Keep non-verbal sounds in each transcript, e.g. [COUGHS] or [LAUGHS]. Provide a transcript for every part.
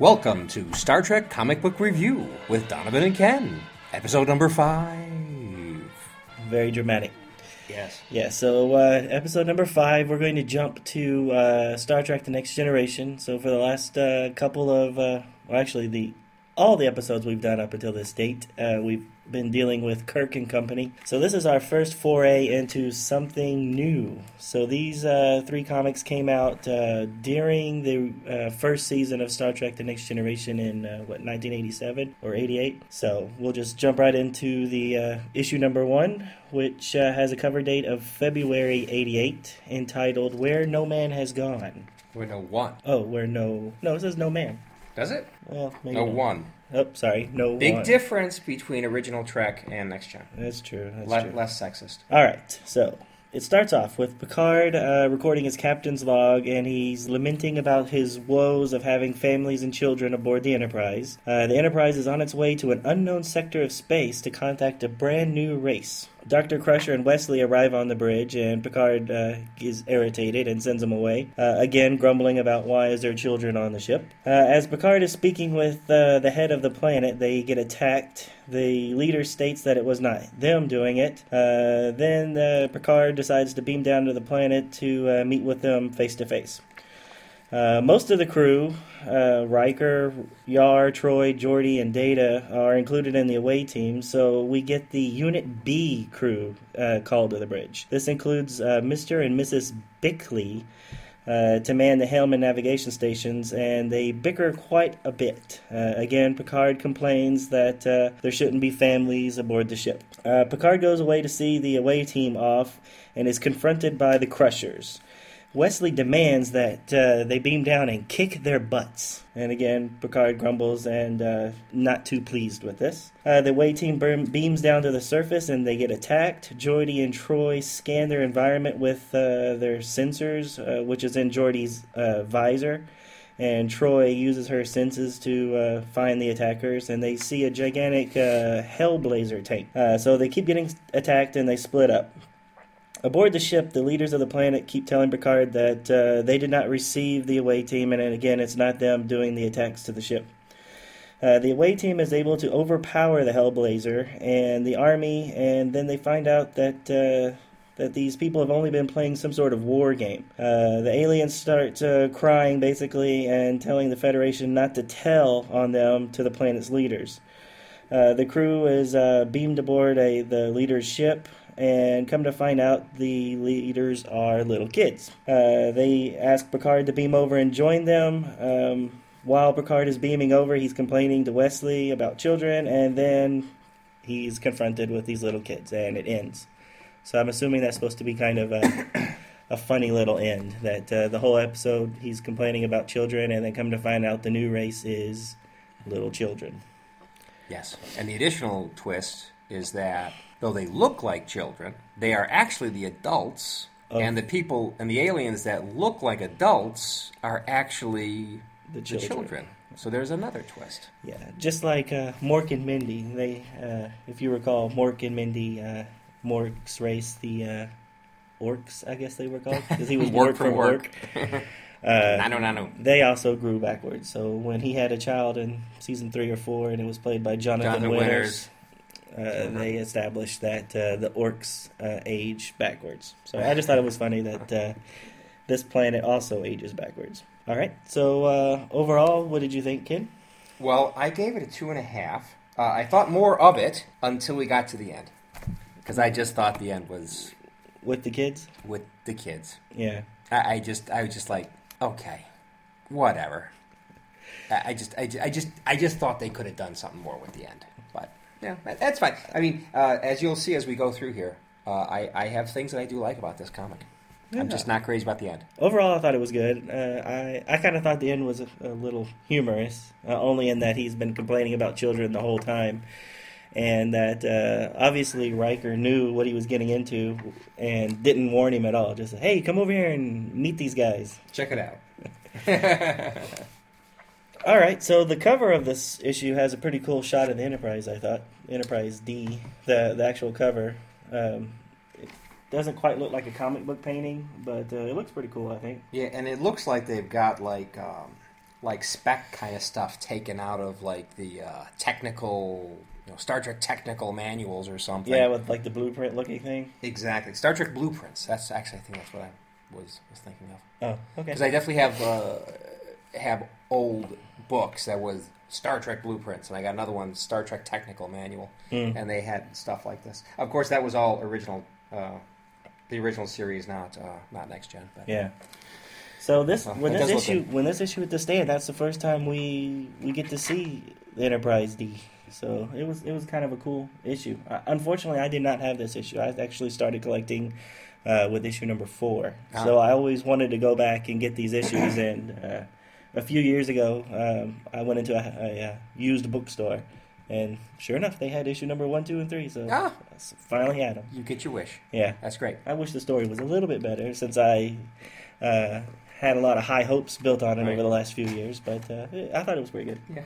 Welcome to Star Trek Comic Book Review with Donovan and Ken, episode number five. Very dramatic. Yes. Yeah, so uh, episode number five, we're going to jump to uh, Star Trek The Next Generation. So for the last uh, couple of, uh, well, actually, the all the episodes we've done up until this date, uh, we've been dealing with Kirk and Company. So this is our first foray into something new. So these uh, three comics came out uh, during the uh, first season of Star Trek: The Next Generation in uh, what 1987 or 88. So we'll just jump right into the uh, issue number one, which uh, has a cover date of February 88, entitled "Where No Man Has Gone." Where no what? Oh, where no no it says no man. Does it? Well, maybe No not. one. Oh, sorry, no Big one. difference between original Trek and Next Gen. That's true. That's Le- true. less sexist. All right, so it starts off with Picard uh, recording his captain's log, and he's lamenting about his woes of having families and children aboard the Enterprise. Uh, the Enterprise is on its way to an unknown sector of space to contact a brand new race. Dr. Crusher and Wesley arrive on the bridge, and Picard uh, is irritated and sends them away, uh, again grumbling about why is there children on the ship. Uh, as Picard is speaking with uh, the head of the planet, they get attacked. The leader states that it was not them doing it. Uh, then uh, Picard decides to beam down to the planet to meet with them face to face. Uh, most of the crew, uh, Riker, Yar, Troi, Geordi, and Data, are included in the away team, so we get the Unit B crew uh, called to the bridge. This includes uh, Mr. and Mrs. Bickley uh, to man the helm and navigation stations, and they bicker quite a bit. Again, Picard complains that there shouldn't be families aboard the ship. Picard goes away to see the away team off and is confronted by the Crushers. Wesley demands that uh, they beam down and kick their butts. And again, Picard grumbles and uh, not too pleased with this. Uh, the way team beams down to the surface and they get attacked. Geordi and Troi scan their environment with uh, their sensors, uh, which is in Geordi's uh, visor. And Troi uses her senses to find the attackers, and they see a gigantic Hellblazer tank. So they keep getting attacked and they split up. Aboard the ship, the leaders of the planet keep telling Picard that uh, they did not receive the away team, and again, it's not them doing the attacks to the ship. Uh, the away team is able to overpower the Hellblazer and the army, and then they find out that uh, that these people have only been playing some sort of war game. Uh, the aliens start uh, crying, basically, and telling the Federation not to tell on them to the planet's leaders. Uh, the crew is uh, beamed aboard a, the leader's ship, and come to find out, the leaders are little kids. Uh, they ask Picard to beam over and join them. Um, while Picard is beaming over, he's complaining to Wesley about children, and then he's confronted with these little kids, and it ends. So I'm assuming that's supposed to be kind of a, [COUGHS] a funny little end. That uh, the whole episode he's complaining about children, and then come to find out the new race is little children. Yes. And the additional twist is that though they look like children, they are actually the adults, Oh. and the people and the aliens that look like adults are actually The the children. children. So there's another twist. Yeah, just like uh, Mork and Mindy. They, uh, if you recall, Mork and Mindy, uh, Mork's race, the uh, orcs, I guess they were called, because he was [LAUGHS] Work Mork from from work. work. [LAUGHS] Uh, Nano, nano. they also grew backwards. So when he had a child in season three or four, and it was played by Jonathan, Jonathan Winters, Winters. Uh, they established that uh, the orcs uh, age backwards. So I just [LAUGHS] thought it was funny that uh, this planet also ages backwards. All right. So uh, overall, what did you think, Ken? Well, I gave it a two and a half. Uh, I thought more of it until we got to the end, because I just thought the end was With the kids? with the kids. Yeah. I, I just, I was just like, okay, whatever. I, I just, I, ju- I just, I just thought they could have done something more with the end, yeah, that's fine. I mean, uh, as you'll see as we go through here, uh, I, I have things that I do like about this comic. I'm just not crazy about the end. Overall, I thought it was good. Uh, I I kind of thought the end was a, a little humorous, uh, only in that he's been complaining about children the whole time, and that uh, obviously Riker knew what he was getting into and didn't warn him at all. Just hey, come over here and meet these guys. Check it out. [LAUGHS] All right, so the cover of this issue has a pretty cool shot of the Enterprise. I thought Enterprise D, the the actual cover. Um, it doesn't quite look like a comic book painting, but uh, it looks pretty cool. I think. Yeah, and it looks like they've got like um, like spec kind of stuff taken out of like the uh, technical, you know, Star Trek technical manuals or something. Yeah, with like the blueprint looking thing. exactly. Star Trek blueprints. That's actually I think that's what I was was thinking of. Oh, okay. Because I definitely have uh, have old books that was Star Trek blueprints, and I got another one, Star Trek Technical Manual, Mm. and they had stuff like this. Of course, that was all original. Uh, the original series, not uh, not next gen. But Yeah. So this Well, when this issue when this issue with the stand, that's the first time we we get to see the Enterprise D. So it was it was kind of a cool issue. Uh, unfortunately, I did not have this issue. I actually started collecting uh, with issue number four. Ah. So I always wanted to go back and get these issues. and uh, a few years ago, um, I went into a, a, uh used bookstore, and sure enough, they had issue number one, two, and three. So Ah. Finally had them. you get your wish. Yeah. That's great. I wish the story was a little bit better since I uh, had a lot of high hopes built on it Right. over the last few years. But uh, I thought it was pretty good. Yeah.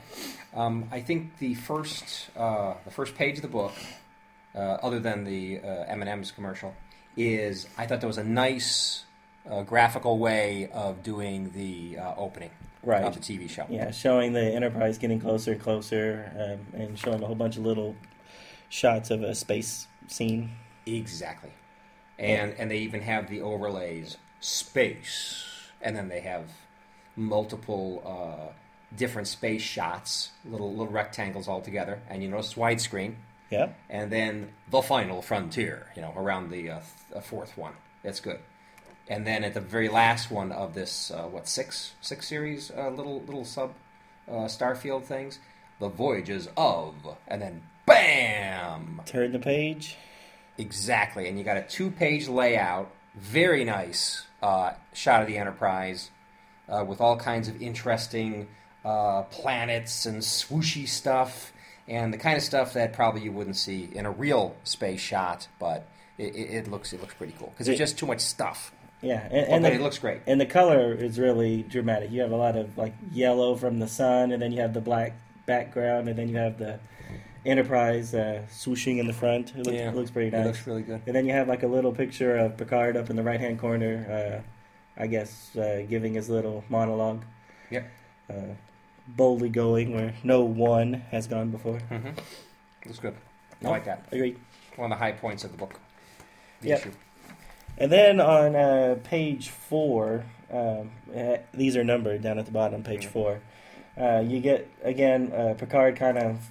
Um, I think the first uh, the first page of the book, uh, other than the uh, M and M's commercial, is I thought there was a nice uh, graphical way of doing the uh, opening Right. of the TV show. Yeah, showing the Enterprise getting closer, and closer, um, and showing a whole bunch of little shots of a space scene. Exactly. And and they even have the overlays space, and then they have multiple uh, different space shots, little little rectangles all together, and you notice widescreen. Yeah. and then the final frontier, you know, around the uh, th- uh, fourth one. That's good. And then at the very last one of this, uh, what six six series, uh, little little sub uh, Starfield things, the voyages of, and then bam, Turn the page. exactly. And you got a two page layout, very nice uh, shot of the Enterprise, uh, with all kinds of interesting uh, planets and swooshy stuff, and the kind of stuff that probably you wouldn't see in a real space shot, but it, it, it looks it looks pretty cool because there's just too much stuff. Yeah, and, Oh, and but the, it looks great. and the color is really dramatic. You have a lot of like yellow from the sun, and then you have the black background, and then you have the Enterprise uh, swooshing in the front. It looks, Yeah. it looks pretty It looks really good. And then you have like a little picture of Picard up in the right hand corner, uh, I guess, uh, giving his little monologue. Yep. Uh, boldly going where no one has gone before. hmm Looks good. I No. like that. Agree. One of the high points of the book. The Yep. issue. And then on uh, page four, um, uh, these are numbered down at the bottom, page Mhm. four. Uh, you get again uh, Picard kind of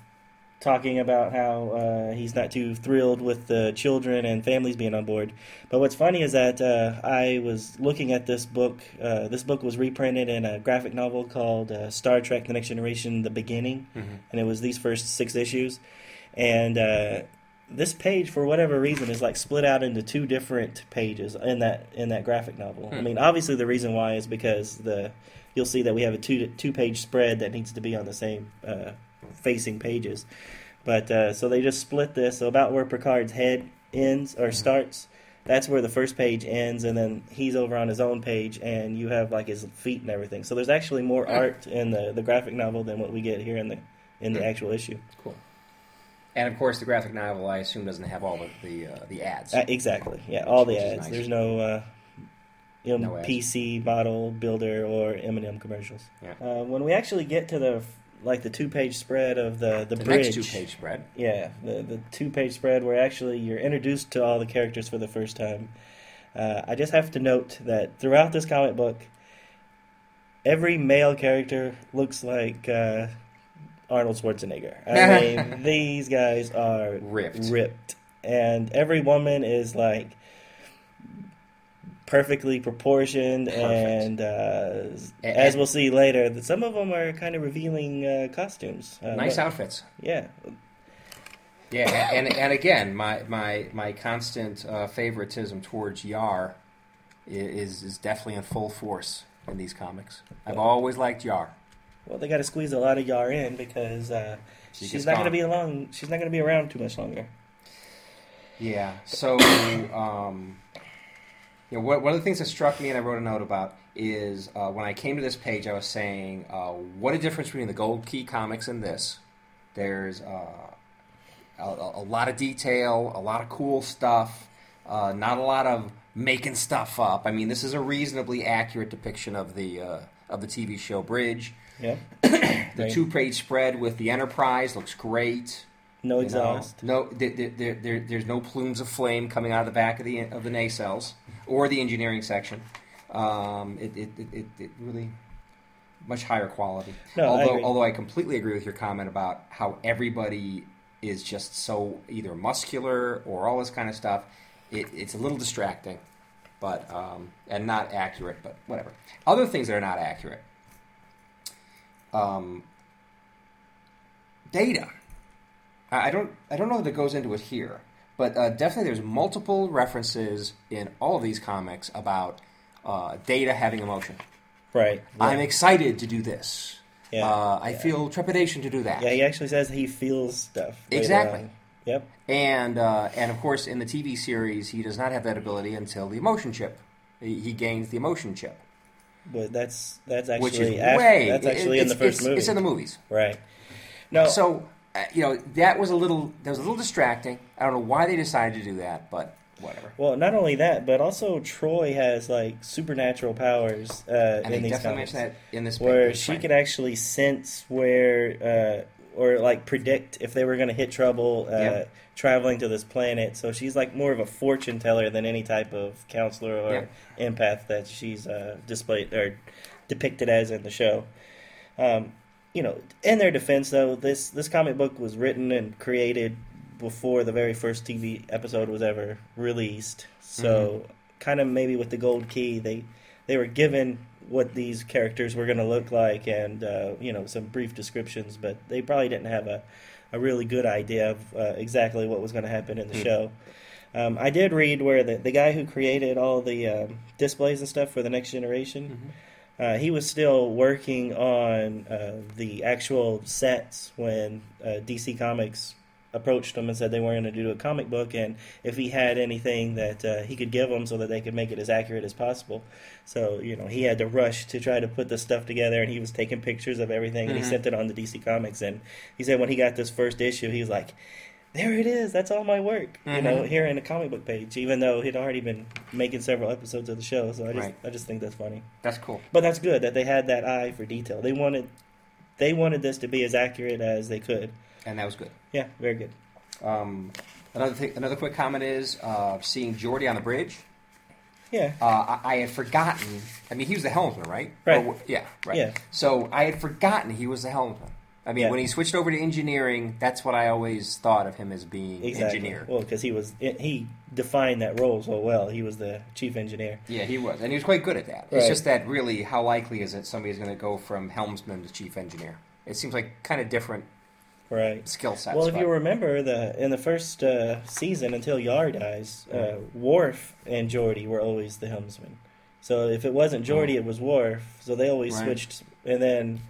talking about how uh, he's not too thrilled with the children and families being on board. But what's funny is that uh, I was looking at this book. Uh, this book was reprinted in a graphic novel called uh, Star Trek: The Next Generation: The Beginning, Mhm. and it was these first six issues. And uh, this page, for whatever reason, is like split out into two different pages in that in that graphic novel. I Hmm. mean, obviously the reason why is because the you'll see that we have a two two page spread that needs to be on the same uh, facing pages. But uh, so they just split this. So about where Picard's head ends or Mhm. starts, that's where the first page ends, and then he's over on his own page, and you have like his feet and everything. So there's actually more Hmm. art in the the graphic novel than what we get here in the in the Hmm. actual issue. Cool. And of course, the graphic novel, I assume, doesn't have all the the, uh, the ads. Uh, exactly. Yeah, all the ads. nice. There's no, uh, you know, No. PC model builder or M&M commercials. Yeah. Uh, when we actually get to the like the two page spread of the the, the bridge, two page spread. yeah, the the two page spread where actually you're introduced to all the characters for the first time. Uh, I just have to note that throughout this comic book, every male character looks like uh, Arnold Schwarzenegger. I [LAUGHS] mean, these guys are Ripped. ripped, and every woman is like perfectly proportioned, Perfect. and uh, A- as we'll see later, that some of them are kind of revealing uh, costumes. Uh, Nice but- outfits. Yeah, Yeah, and and again, my my my constant uh, favoritism towards Yar is is definitely in full force in these comics. I've always liked Yar. Well, they got to squeeze a lot of Yar in because uh, She she's not going to be along. She's not going to be around too much longer. Yeah. So, um, you know, what, one of the things that struck me and I wrote a note about is uh, when I came to this page, I was saying, uh, what a difference between the Gold Key comics and this. There's uh, a, a lot of detail, a lot of cool stuff, uh, not a lot of making stuff up. I mean, this is a reasonably accurate depiction of the uh, of the TV show Bridge. Yeah. [COUGHS] The Right. two-page spread with the Enterprise looks great. No You know, exhaust. no, there, there, there, there's no plumes of flame coming out of the back of the of the nacelles or the engineering section. Um, it, it, it, it, really much higher quality. No, I although agree. although I completely agree with your comment about how everybody is just so either muscular or all this kind of stuff. It, it's a little distracting, but um, and not accurate. But whatever. Other things that are not accurate. Um, data. I don't I don't know that it goes into it here, but uh, definitely there's multiple references in all of these comics about uh, Data having emotion. Right. Yeah. I'm excited to do this. Yeah. Uh, I feel trepidation to do that. yeah, he actually says he feels stuff. Exactly. on. Yep. And uh, and of course, in the TV series, he does not have that ability until the emotion chip. He, he gains the emotion chip, But that's that's actually is af- way. that's actually it- in the first it's, movie. It's in the movies. right. No. So uh, you know that was a little that was a little distracting. I don't know why they decided to do that, but whatever. well, not only that, but also Troi has like supernatural powers uh, in they these definitely comics, that in this where she frame. could actually sense where uh, or like predict if they were going to hit trouble uh, Yep. traveling to this planet. So she's like more of a fortune teller than any type of counselor or empath that she's uh, displayed or depicted as in the show. Um, you know, in their defense, though, this this comic book was written and created before the very first TV episode was ever released. So, kind of maybe with the gold key, they they were given what these characters were going to look like and uh, you know some brief descriptions, but they probably didn't have a a really good idea of uh, exactly what was going to happen in the Hmm. show. Um, I did read where the, the guy who created all the um, displays and stuff for the next generation, uh, he was still working on uh, the actual sets when uh, DC Comics approached him and said they weren't going to do a comic book, and if he had anything that uh, he could give them so that they could make it as accurate as possible. So you know he had to rush to try to put the stuff together, and he was taking pictures of everything, and he Mhm. sent it on to DC Comics. And he said when he got this first issue, he was like. There it is. That's all my work. You know, Mhm. here in the comic book page, even though he'd already been making several episodes of the show. So I just, Right. I just think that's funny. That's cool. But that's good that they had that eye for detail. They wanted they wanted this to be as accurate as they could. And that was good. Yeah, very good. Um, another thing, another quick comment is uh, seeing Geordi on the bridge. Yeah. Uh, I, I had forgotten. I mean, he was the helmsman, right? Right. Or- yeah. Right. Yeah. So I had forgotten he was the helmsman. I mean, Yeah. when he switched over to engineering, that's what I always thought of him as being Exactly. engineer. Well, because he was he defined that role so well. He was the chief engineer. Yeah, he was, and he was quite good at that. It's just that really, how likely is it somebody's going to go from helmsman to chief engineer? It seems like kind of different Right. skill sets. Well, if but- you remember the in the first uh, season until Yar dies, uh, Worf and Geordi were always the helmsman. So if it wasn't Geordi, it was Worf. So they always Right. switched. And then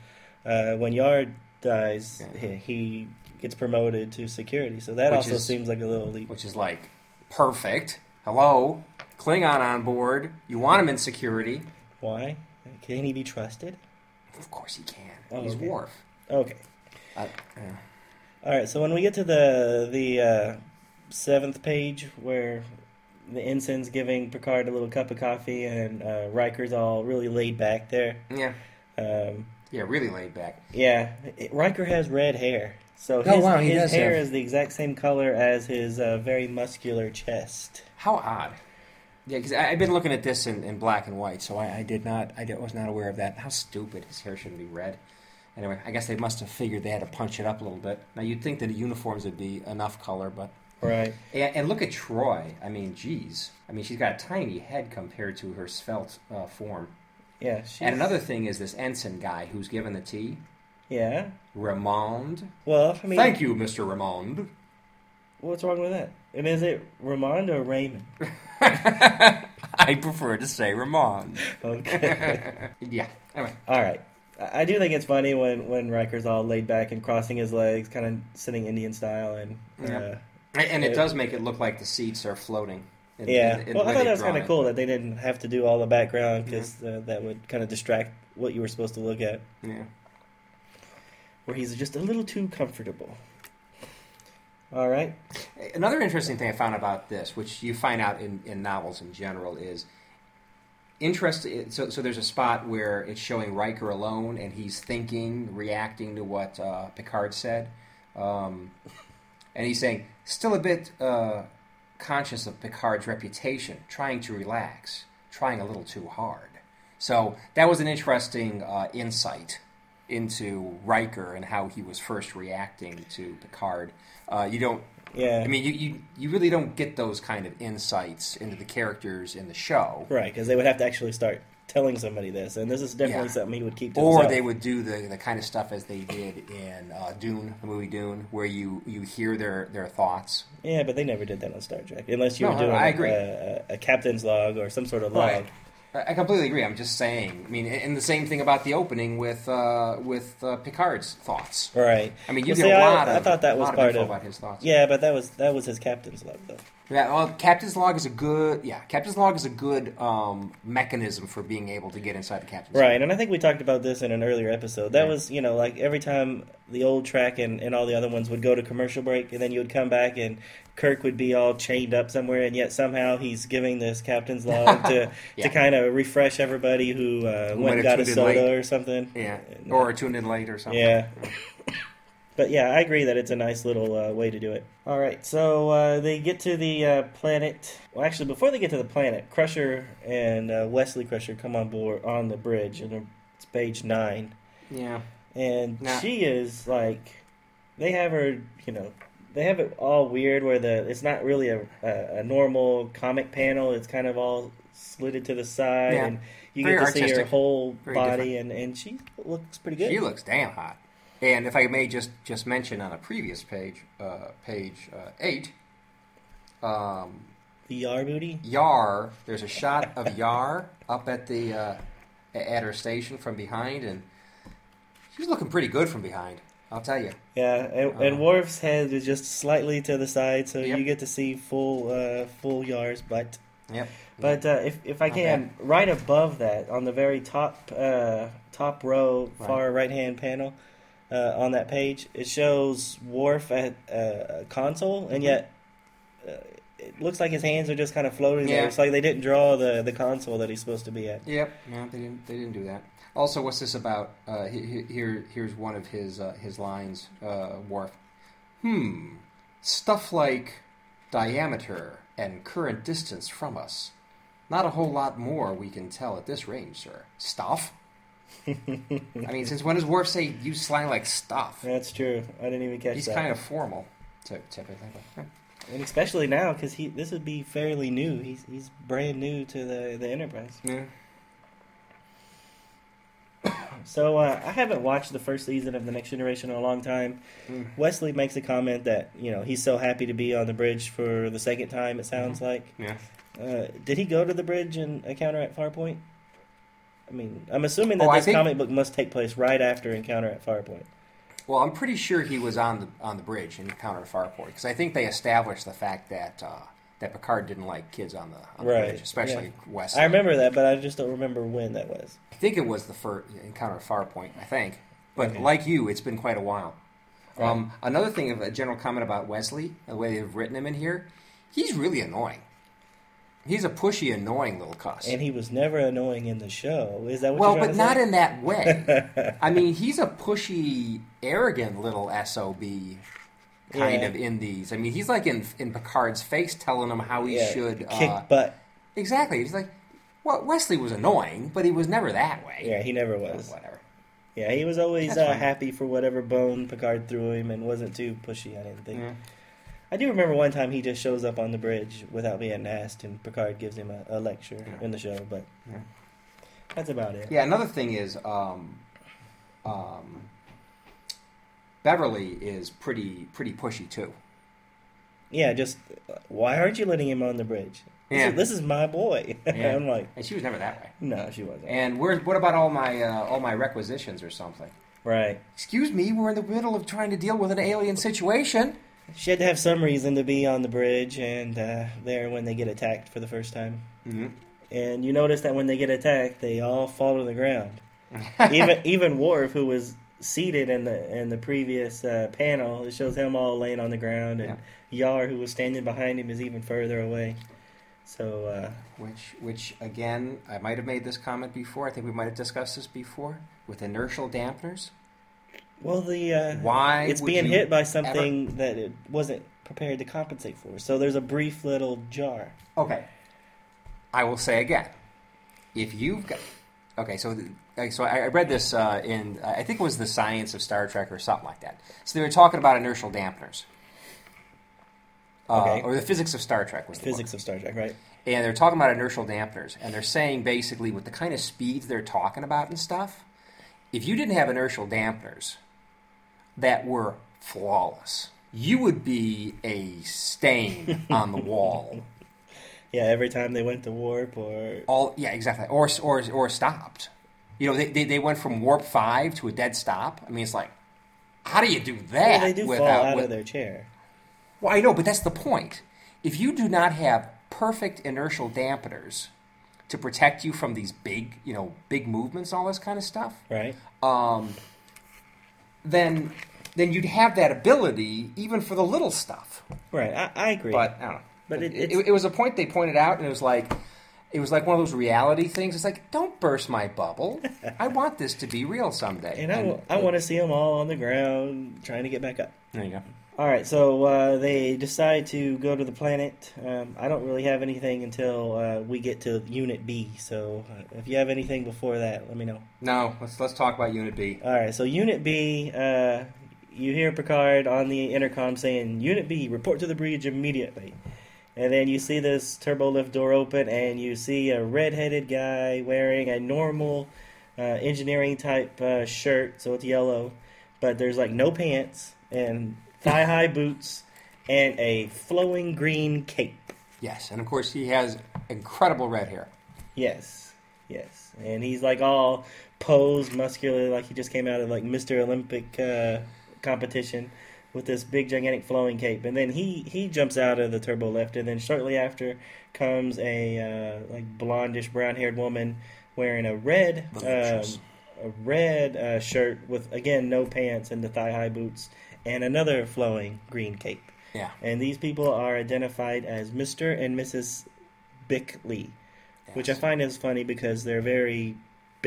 uh, when Yar dies, Yeah. he, he gets promoted to security. So that Which also is- seems like a little leap. which is like perfect. Hello, Klingon on board. You want him in security? Why? Can he be trusted? Of course he can. Oh, He's okay. Worf. Okay. Uh, yeah. All right. So when we get to the the uh, seventh page, where the ensign's giving Picard a little cup of coffee, and uh, Riker's all really laid back there. yeah, Um, yeah, really laid back. yeah, it, Riker has red hair, so Oh, his, wow, he his does hair have- is the exact same color as his uh, very muscular chest. How odd. Yeah, because I've been looking at this in, in black and white, so I, I did not, I did- was not aware of that. How stupid! His hair shouldn't be red. Anyway, I guess they must have figured they had to punch it up a little bit. Now you'd think that the uniforms would be enough color, but Right. and, and look at Troi. I mean, geez. I mean, she's got a tiny head compared to her svelte uh, form. Yeah. She's, And another thing is this ensign guy who's given the tea, Yeah. Ramond. Well, I mean, Thank you, Mr. Ramond. What's wrong with that? And is it Ramond or Raymond? [LAUGHS] I prefer to say Ramon. Okay. [LAUGHS] yeah. Anyway. all right. I I do think it's funny when when Riker's all laid back and crossing his legs, kind of sitting Indian style, and Yeah. uh, And it It- does make it look like the seats are floating. in- yeah. in- in well, I thought that was kind of cool that they didn't have to do all the background because uh, that would kind of distract what you were supposed to look at. Yeah. Where he's just a little too comfortable. All right. Another interesting thing I found about this, which you find out in, in novels in general, is interest. So, so there's a spot where it's showing Riker alone, and he's thinking, reacting to what uh, Picard said, um, and he's saying, still a bit uh, conscious of Picard's reputation, trying to relax, trying a little too hard. So that was an interesting uh, insight into Riker and how he was first reacting to Picard. Uh, you don't Yeah. I mean, you, you, you really don't get those kind of insights into the characters in the show. right, because they would have to actually start telling somebody this, and this is definitely Yeah. something he would keep to Or himself. they would do the, the kind of stuff as they did in uh, Dune, the movie Dune, where you, you hear their, their thoughts. Yeah, but they never did that on Star Trek, unless you No, were doing I agree. A, a, captain's log or some sort of log. Right. I I completely agree. I'm just saying. I mean, and the same thing about the opening with uh, with uh, Picard's thoughts. Right. I mean, you Well, get see, a I- lot I of thought that was part info of- about his thoughts. Yeah, but that was that was his captain's love, though. Yeah, well, Captain's log is a good yeah. Captain's log is a good um, mechanism for being able to get inside the captain's Right, and I think we talked about this in an earlier episode. That was, you know, like every time the old Trek and, and all the other ones would go to commercial break, and then you would come back and Kirk would be all chained up somewhere, and yet somehow he's giving this captain's [LAUGHS] log to Yeah. to kind of refresh everybody who uh, Who went and got a have tuned in soda late. or something. Yeah, or tuned in late or something. Yeah. [LAUGHS] But yeah, I agree that it's a nice little uh, way to do it. All right, so uh, they get to the uh, planet. Well, actually, before they get to the planet, Crusher and uh, Wesley Crusher come on board on the bridge, and it's page nine. yeah. And Now- she is like, they have her, you know, they have it all weird where the it's not really a, a, a normal comic panel. It's kind of all slitted to the side, Yeah. and you Very get to see her whole Very body, and, and she looks pretty good. She looks damn hot. And if I may just just mention on a previous page, uh, page uh, eight, um, the Yar booty. Yar. There's a shot of Yar up at the uh, at her station from behind, and she's looking pretty good from behind. I'll tell you. Yeah, and, Uh-huh. and Worf's head is just slightly to the side, so Yep. you get to see full uh, full Yar's butt. Yep. But uh, if if I can, right above that, on the very top uh, top row, Right. far right hand panel, uh, on that page, it shows Worf at uh, a console, and Mhm. yet uh, it looks like his hands are just kind of floating there. It's like they didn't draw the the console that he's supposed to be at. Yep. No, they didn't. They didn't do that. Also, what's this about? Uh, he- he- here, here's one of his uh, his lines. Uh, Worf. Hmm. Stuff like diameter and current distance from us. Not a whole lot more we can tell at this range, sir. Stuff. I mean, since when does Worf say you slang like stuff? That's true. I didn't even catch He's that. He's kind of formal, typically. and especially now because he this would be fairly new. He's he's brand new to the the Enterprise. Yeah. [COUGHS] So uh, I haven't watched the first season of the Next Generation in a long time. Mm. Wesley makes a comment that you know he's so happy to be on the bridge for the second time. It sounds like. Yeah. Uh, did he go to the bridge and Encounter at Farpoint? I mean, I'm assuming that Oh, this think- comic book must take place right after Encounter at Farpoint. Well, I'm pretty sure he was on the on the bridge in Encounter at Farpoint because I think they established the fact that uh, that Picard didn't like kids on the, on the bridge, especially West. I remember that, but I just don't remember when that was. I think it was the first Encounter at Farpoint. I think, but Okay. like you, it's been quite a while. Right. Um, another thing of a general comment about Wesley, the way they've written him in here, he's really annoying. He's a pushy, annoying little cuss. And he was never annoying in the show. Is that what well, you're doing? Well, but not in that way. [LAUGHS] I mean, he's a pushy, arrogant little sob kind Yeah. of in these. I mean, he's like in in Picard's face, telling him how he? Yeah, should kick uh, butt. exactly. He's like, well, Wesley was annoying, but he was never that way. Yeah, he never was. whatever. Yeah, he was always uh, happy for whatever bone Picard threw him and wasn't too pushy. I didn't think. Yeah. I do remember one time he just shows up on the bridge without being asked, and Picard gives him a, a lecture Yeah. in the show. But Yeah. that's about it. Yeah, another thing is um, um, Beverly is pretty pretty pushy too. Yeah, just uh, why aren't you letting him on the bridge? This, Yeah. is, this is my boy. [LAUGHS] Yeah. I'm like, And she was never that way. no, she wasn't. And where, what about all my uh, all my requisitions or something? right. Excuse me, we're in the middle of trying to deal with an alien situation. She had to have some reason to be on the bridge and uh, there when they get attacked for the first time. Mm-hmm. And you notice that when they get attacked, they all fall to the ground. [LAUGHS] even even Worf, who was seated in the in the previous uh, panel, it shows him all laying on the ground, and Yar, who was standing behind him, is even further away. So uh, Which, which again, I might have made this comment before. I think we might have discussed this before with inertial dampeners. Well, the uh, Why it's being hit by something that it wasn't prepared to compensate for. So there's a brief little jar. Okay. I will say again, if you've got okay, so the, so I read this uh, in I think it was the Science of Star Trek or something like that. So they were talking about inertial dampeners. Uh, Okay. Or the physics of Star Trek was the Physics of Star Trek, right? and they're talking about inertial dampeners, and they're saying basically with the kind of speeds they're talking about and stuff, if you didn't have inertial dampeners that were flawless, you would be a stain [LAUGHS] on the wall. Yeah, every time they went to warp or All yeah, exactly, or or or stopped. You know, they, they, they went from warp five to a dead stop. I mean, it's like, how do you do that? Well, they do fall without, out with- of their chair. Well, I know, but that's the point. If you do not have perfect inertial dampeners to protect you from these big, you know, big movements, all this kind of stuff, Right. um, then then you'd have that ability even for the little stuff. Right. I, I agree. But I don't know. But it- it, it was a point they pointed out, and it was like. It was like one of those reality things. It's like, don't burst my bubble. [LAUGHS] I want this to be real someday. and I want to see them all on the ground trying to get back up. There you go. All right, so uh, they decide to go to the planet. Um, I don't really have anything until uh, we get to Unit B. So uh, if you have anything before that, let me know. No, let's let's talk about Unit B. All right, so Unit B, uh, you hear Picard on the intercom saying, "Unit B, report to the bridge immediately." And then you see this turbo lift door open, and you see a red-headed guy wearing a normal uh, engineering type uh, shirt, so it's yellow, but there's like no pants and thigh-high boots and a flowing green cape. Yes, and of course he has incredible red hair. Yes, yes, and he's like all posed, muscular, like he just came out of like Mr. Olympia uh, competition with this big, gigantic flowing cape. And then he he jumps out of the turbo lift, and then shortly after comes a uh, like blondish, brown-haired woman wearing a red um, a red uh, shirt with again no pants and the thigh-high boots, and another flowing green cape. Yeah. And these people are identified as Mr. and Mrs. Bickley which I find is funny because they're very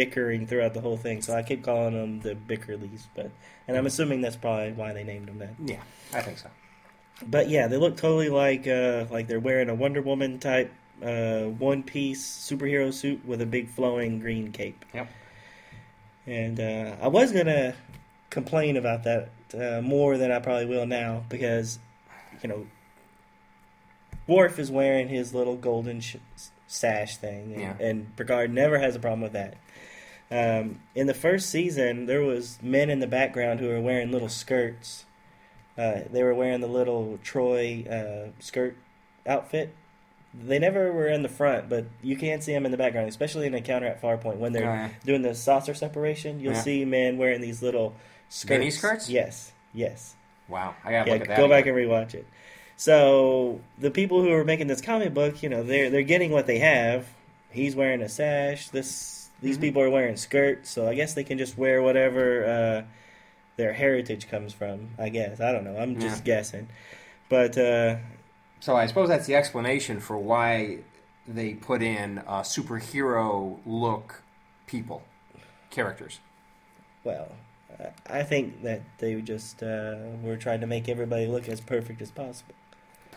bickering throughout the whole thing. So I keep calling them the Bickerleys, but and I'm assuming that's probably why they named them that. Yeah, I think so. But yeah, they look totally like uh, like they're wearing a Wonder Woman type uh, one piece superhero suit with a big flowing green cape. Yep. And uh, I was gonna complain about that uh, more than I probably will now because you know Worf is wearing his little golden sh- sash thing, and, Yeah. and Picard never has a problem with that. Um, in the first season, there was men in the background who were wearing little skirts. Uh, they were wearing the little Troi uh, skirt outfit. They never were in the front, but you can see them in the background, especially in Encounter at Farpoint when they're Oh, yeah. doing the saucer separation. You'll Yeah. see men wearing these little skirts. Mini skirts? Yes, yes. Wow, I gotta Yeah, look at that. go back and rewatch it. So the people who are making this comic book, you know, they're they're getting what they have. He's wearing a sash. This these Mhm. people are wearing skirts, so I guess they can just wear whatever uh, their heritage comes from. I guess I don't know. I'm just guessing, but uh, So I suppose that's the explanation for why they put in uh, superhero look people, characters. well, I- I think that they just uh, were trying to make everybody look as perfect as possible.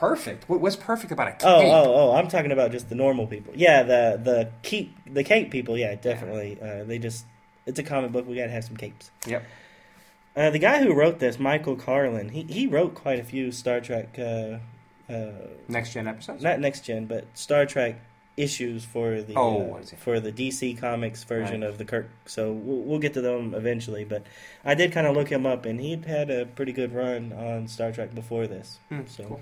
Perfect. What, what's perfect about a cape? Oh, oh, oh! I'm talking about just the normal people. Yeah, the the keep the cape people. Yeah, definitely. Uh, they just it's a comic book. We got to have some capes. Yep. Uh, the guy who wrote this, Michael Carlin, he he wrote quite a few Star Trek, uh, uh, Next gen episodes. not next gen, but Star Trek issues for the Oh, uh, what is it? for the DC Comics version Right. of the Kirk. So we'll, we'll get to them eventually. But I did kind of look him up, and he'd had a pretty good run on Star Trek before this. Hmm, So. cool.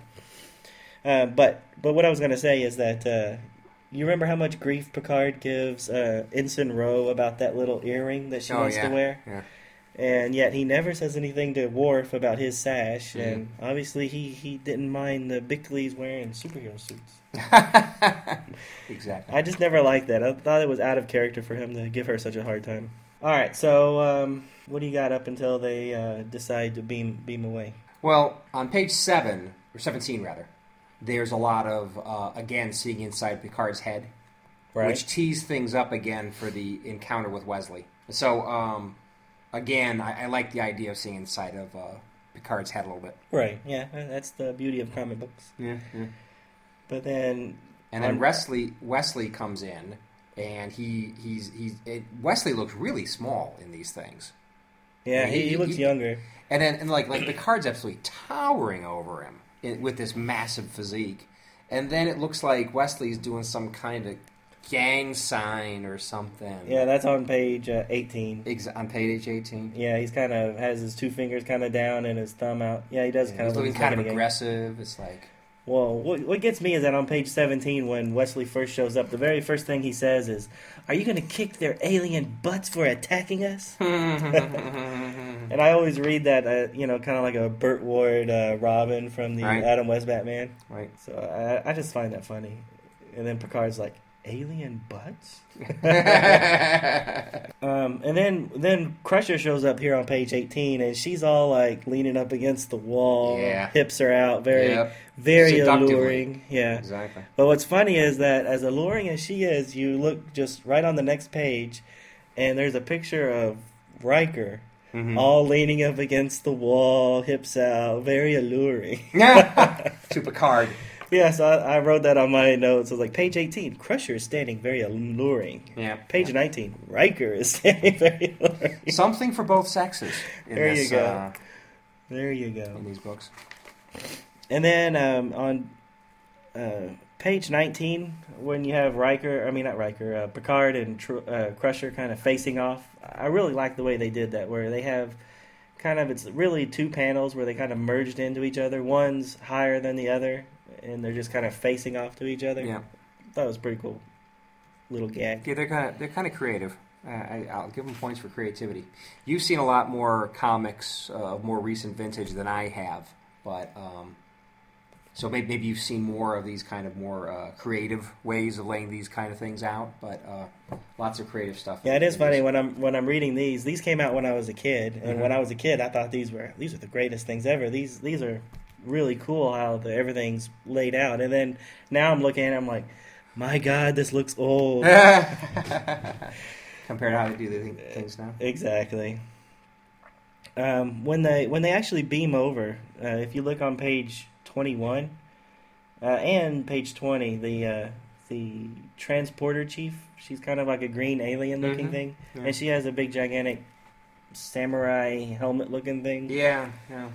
Uh, but but what I was going to say is that uh, you remember how much grief Picard gives uh, Ensign Ro about that little earring that she Oh, wants yeah. to wear, Yeah. and yet he never says anything to Worf about his sash, Mhm. and obviously he, he didn't mind the Bickley's wearing superhero suits. [LAUGHS] exactly. I just never liked that. I thought it was out of character for him to give her such a hard time. All right, so um, what do you got up until they uh, decide to beam beam away? Well, on page seven or seventeen rather, there's a lot of uh, again seeing inside Picard's head, Right. which tees things up again for the encounter with Wesley. So um, again, I, I like the idea of seeing inside of uh, Picard's head a little bit. Right. Yeah, that's the beauty of comic books. Yeah. yeah. But then, And then On- Wesley Wesley comes in, and he he's he's it, Wesley looks really small in these things. yeah, he- he looks he- younger. And then, and like, like Picard's absolutely towering over him in, with this massive physique. And then it looks like Wesley's doing some kind of gang sign or something. Yeah, that's on page uh, 18. Ex- on page eighteen. Yeah, he's kind of has his two fingers kind of down and his thumb out. Yeah, he does Yeah, kind of looking kind of like a gang. aggressive. It's like, Well, what, what gets me is that on page 17, when Wesley first shows up, the very first thing he says is, Are you going to kick their alien butts for attacking us? [LAUGHS] And I always read that, uh, you know, kind of like a Burt Ward uh, Robin from the Right. Adam West Batman. right. So I, I just find that funny. And then Picard's like, Alien butts? [LAUGHS] [LAUGHS] Um, and then then Crusher shows up here on page 18, and she's all like leaning up against the wall, Yeah. hips are out, very Yep. very alluring. Yeah. Exactly. But what's funny is that as alluring as she is, you look just right on the next page, and there's a picture of Riker Mhm. all leaning up against the wall, hips out, very alluring. [LAUGHS] to Picard. Yeah, so I, I wrote that on my notes. I was like, page 18, Crusher is standing very alluring. Yeah. Page 19, Riker is standing [LAUGHS] very alluring. Something for both sexes. In There you go. Uh, There you go. in these books. And then um, on uh, page 19, when you have Riker, I mean, not Riker, uh, Picard and Tr- uh, Crusher kind of facing off, I really like the way they did that, where they have kind of, it's really two panels where they kind of merged into each other. One's higher than the other, and they're just kind of facing off to each other. Yeah. That was pretty cool. Little gag. Yeah, they're kind of they're kind of creative. Uh, I, I'll give them points for creativity. You've seen a lot more comics uh, of more recent vintage than I have, but um, so maybe, maybe you've seen more of these kind of more uh, creative ways of laying these kind of things out. But uh, lots of creative stuff. Yeah, it is funny when I'm when I'm reading these. These came out when I was a kid, and Mhm. when I was a kid, I thought these were these are the greatest things ever. These these are really cool how the, everything's laid out. And then now I'm looking at, it, I'm like, my God, this looks old. [LAUGHS] compared to how they do the things now. exactly. Um, when they when they actually beam over, uh, if you look on page 21 uh, and page 20, the uh, the transporter chief, she's kind of like a green alien looking Mhm. thing. Yeah. And she has a big gigantic samurai helmet looking thing. Yeah, yeah.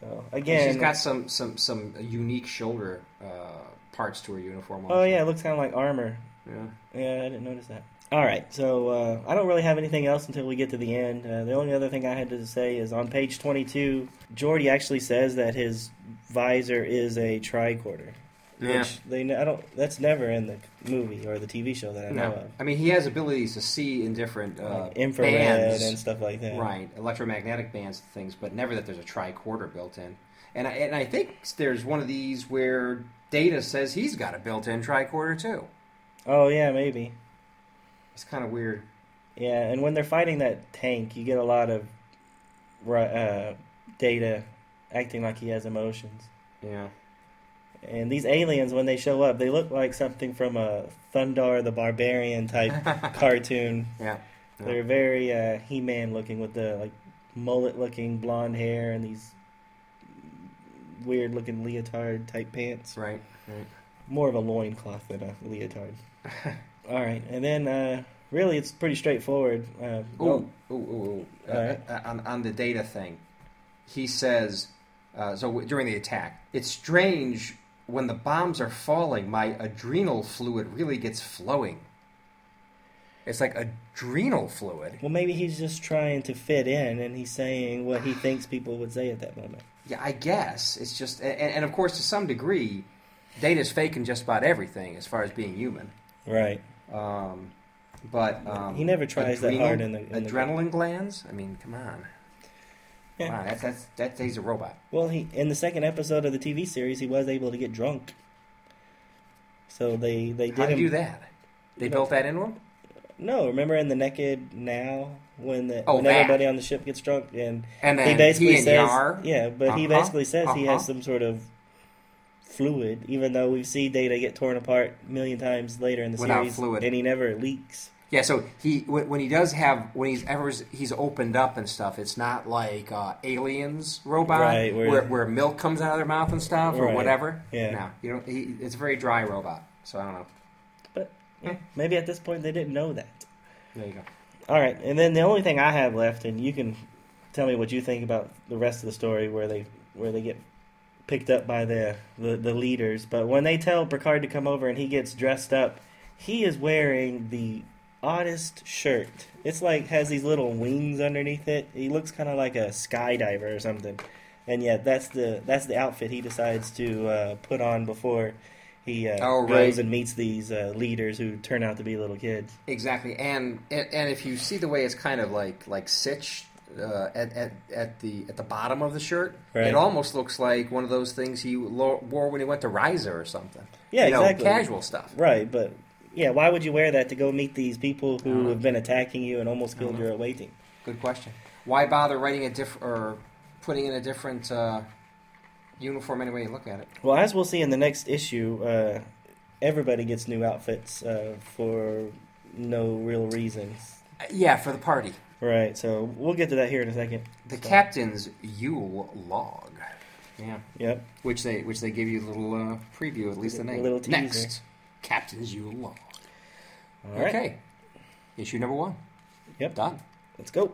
So And again, she's got some some some unique shoulder uh, parts to her uniform. oh yeah, it looks kind of like armor. yeah. Yeah, I didn't notice that. All right, so uh, I don't really have anything else until we get to the end. Uh, the only other thing I had to say is on page twenty-two, Geordi actually says that his visor is a tricorder. Yeah. Which they I don't. That's never in the movie or the TV show that I know No, of. I mean he has abilities to see in different uh, Like infrared bands, and stuff like that. right? Electromagnetic bands and things, but never that there's a tricorder built in. And I, and I think there's one of these where Data says he's got a built-in tricorder too. Oh yeah, maybe. It's kind of weird. Yeah, and when they're fighting that tank, you get a lot of uh, data acting like he has emotions. Yeah. And these aliens, when they show up, they look like something from a Thundarr the Barbarian type [LAUGHS] cartoon. Yeah. Yeah. They're very uh, He-Man looking with the like mullet-looking blonde hair and these weird-looking leotard type pants. Right. Right. More of a loincloth than a leotard. [LAUGHS] All right, and then uh, really it's pretty straightforward. Uh, Ooh, ooh, ooh, ooh. Uh, uh, on, on the data thing, he says, uh, so w- during the attack, it's strange when the bombs are falling, my adrenal fluid really gets flowing. It's like adrenal fluid. Well, maybe he's just trying to fit in, and he's saying what he thinks people would say at that moment. Yeah, I guess. It's just, and, and of course, to some degree, Data's faking just about everything as far as being human. Right. Um, but um, He never tries that hard in the- in the- adrenaline glands. I mean, come on. Yeah. Wow, that's that's that's he's a robot. Well, he in the second episode of the TV series, he was able to get drunk. So they they did How him. do that? They You know- built that into him. No, remember in the Naked Now when the Oh, when that. everybody on the ship gets drunk and And he basically and says Yar. yeah, but he Uh-huh, basically says he uh-huh. has some sort of fluid, even though we see Data get torn apart a million times later in the Without series, fluid. and he never leaks. Yeah, so he when, when he does have when he's ever he's opened up and stuff, it's not like uh, aliens robot Right, where, where- where milk comes out of their mouth and stuff or Right, whatever. yeah. no, you know, he, it's a very dry robot. So I don't know. But yeah, maybe at this point they didn't know that. There you go. All right, and then the only thing I have left, and you can tell me what you think about the rest of the story, where they where they get picked up by the the, the leaders. But when they tell Picard to come over and he gets dressed up, he is wearing the oddest shirt. It's like has these little wings underneath it. He looks kind of like a skydiver or something. And yet that's the that's the outfit he decides to uh, put on before he uh, Oh, goes and meets these uh, leaders who turn out to be little kids. Exactly, and, and and if you see the way it's kind of like like stitched uh, at, at at the at the bottom of the shirt, Right. it almost looks like one of those things he wore when he went to Risa or something. Yeah, you know, exactly. casual stuff. Right, but yeah, why would you wear that to go meet these people who Uh-huh. have been attacking you and almost killed Uh-huh. your away team? Good question. Why bother writing a different or putting in a different uh, uniform any way you look at it? Well, as we'll see in the next issue, uh, everybody gets new outfits uh, for no real reasons. Uh, yeah, for the party. Right, so we'll get to that here in a second. The So- captain's Yule log. Yeah, Yep. which they which they give you a little uh, preview, at least the name. A little teaser. Next, Captain's you. All right. Okay, issue number one. Yep. Done. Let's go.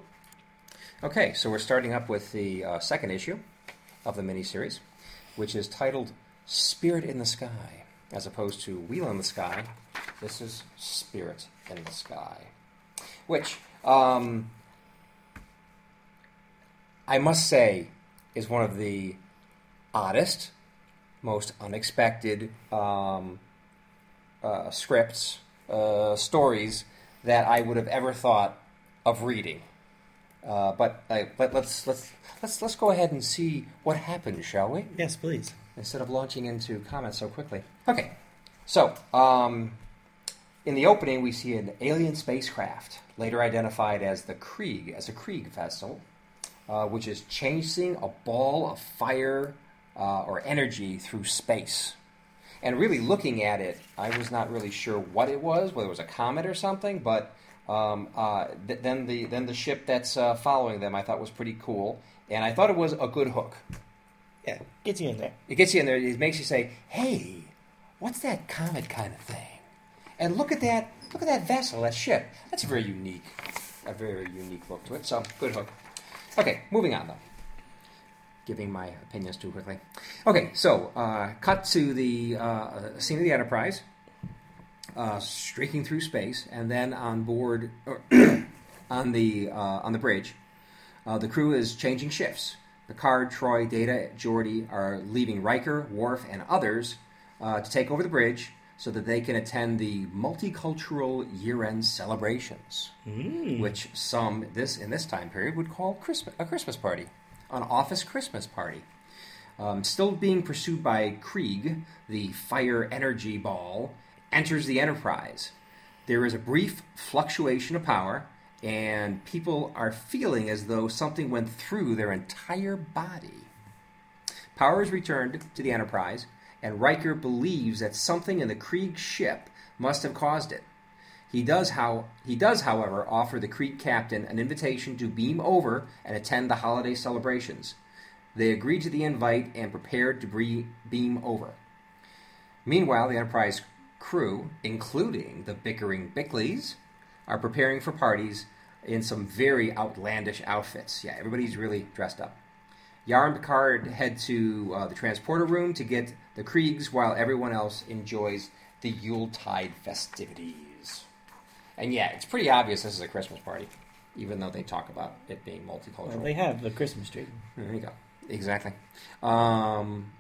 Okay, so we're starting up with the uh, second issue of the miniseries, which is titled Spirit in the Sky, as opposed to Wheel in the Sky. This is Spirit in the Sky, which um, I must say is one of the oddest, most unexpected um, uh, scripts, uh, stories that I would have ever thought of reading. Uh, but uh, but let's let's let's let's go ahead and see what happened, shall we? Yes, please. Instead of launching into comments so quickly. Okay, so um, in the opening we see an alien spacecraft, later identified as the Krieg, as a Krieg vessel, uh, which is chasing a ball of fire uh, or energy through space. And really looking at it, I was not really sure what it was, whether it was a comet or something. But um, uh, th- then the then the ship that's uh, following them, I thought was pretty cool, and I thought it was a good hook. Yeah, gets you in there. It gets you in there. It makes you say, "Hey, what's that comet kind of thing?" And look at that! Look at that vessel, that ship. That's a very unique, a very unique look to it. So good hook. Okay, moving on though. Giving my opinions too quickly. Okay, so uh, cut to the uh, scene of the Enterprise, uh, streaking through space, and then on board, [CLEARS THROAT] on the uh, on the bridge, uh, the crew is changing shifts. Picard, Troi, Data, Geordi are leaving Riker, Worf, and others uh, to take over the bridge so that they can attend the multicultural year-end celebrations, which some this in this time period would call Christmas, a Christmas party, an office Christmas party. Um, still being pursued by Krieg, the fire energy ball enters the Enterprise. There is a brief fluctuation of power, and people are feeling as though something went through their entire body. Power is returned to the Enterprise, and Riker believes that something in the Krieg ship must have caused it. He does, how, he does, however, offer the Krieg captain an invitation to beam over and attend the holiday celebrations. They agree to the invite and prepare to beam over. Meanwhile, the Enterprise crew, including the bickering Bickleys, are preparing for parties in some very outlandish outfits. Yeah, everybody's really dressed up. Yar and Picard head to uh, the transporter room to get the Kriegs while everyone else enjoys the Yuletide festivities. And yeah, it's pretty obvious this is a Christmas party, even though they talk about it being multicultural. Well, they have the Christmas tree. There you go. Exactly. Um,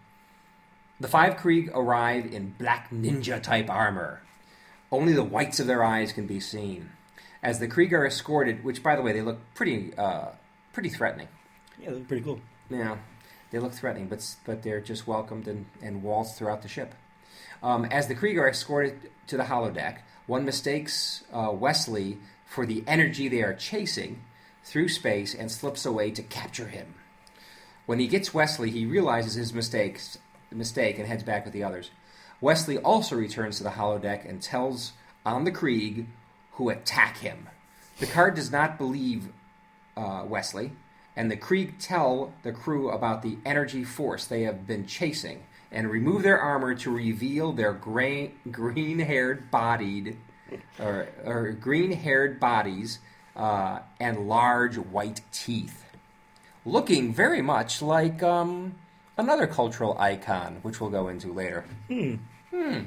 The five Krieg arrive in black ninja type armor. Only the whites of their eyes can be seen. As the Krieg are escorted, which by the way they look pretty, uh, pretty threatening. Yeah, they look pretty cool. Yeah, they look threatening, but but they're just welcomed and, and waltzed throughout the ship. Um, as the Krieg are escorted to the holodeck, one mistakes uh, Wesley for the energy they are chasing through space and slips away to capture him. When he gets Wesley, he realizes his mistakes, mistake and heads back with the others. Wesley also returns to the holodeck and tells on the Krieg who attack him. Picard does not believe uh, Wesley, and the Krieg tell the crew about the energy force they have been chasing and remove their armor to reveal their gray, green-haired bodied or, or green-haired bodies uh, and large white teeth, looking very much like um, another cultural icon, which we'll go into later. Hmm. Hmm.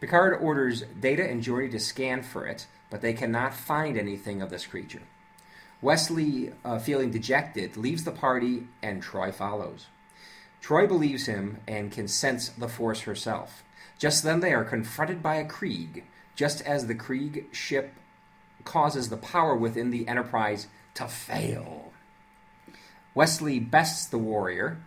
Picard orders Data and Geordi to scan for it, but they cannot find anything of this creature. Wesley, uh, feeling dejected, leaves the party and Troi follows. Troi believes him and can sense the Force herself. Just then, they are confronted by a Krieg, just as the Krieg ship causes the power within the Enterprise to fail. Wesley bests the warrior,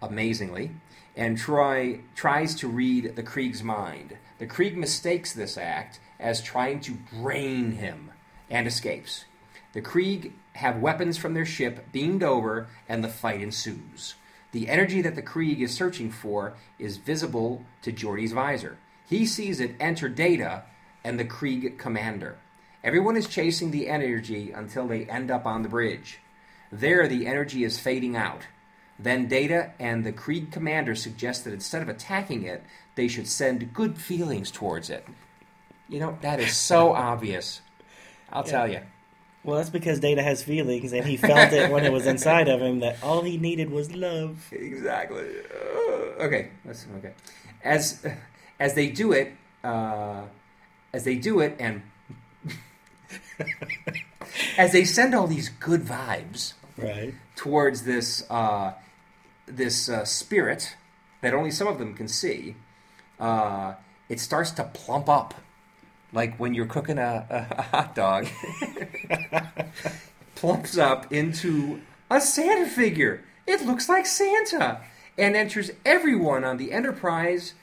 amazingly, and Troi tries to read the Krieg's mind. The Krieg mistakes this act as trying to brain him and escapes. The Krieg have weapons from their ship beamed over, and the fight ensues. The energy that the Krieg is searching for is visible to Geordi's visor. He sees it enter Data and the Krieg commander. Everyone is chasing the energy until they end up on the bridge. There, the energy is fading out. Then Data and the Krieg commander suggest that instead of attacking it, they should send good feelings towards it. You know, that is so [LAUGHS] obvious. I'll Yeah. tell you. Well, that's because Data has feelings, and he felt it when it was inside of him that all he needed was love. Exactly. Uh, okay, that's okay. As as they do it, uh, as they do it, and [LAUGHS] as they send all these good vibes Right. towards this uh, this uh, spirit that only some of them can see, uh, it starts to plump up, like when you're cooking a, a, a hot dog. [LAUGHS] plumps up into a Santa figure. It looks like Santa, and enters everyone on the Enterprise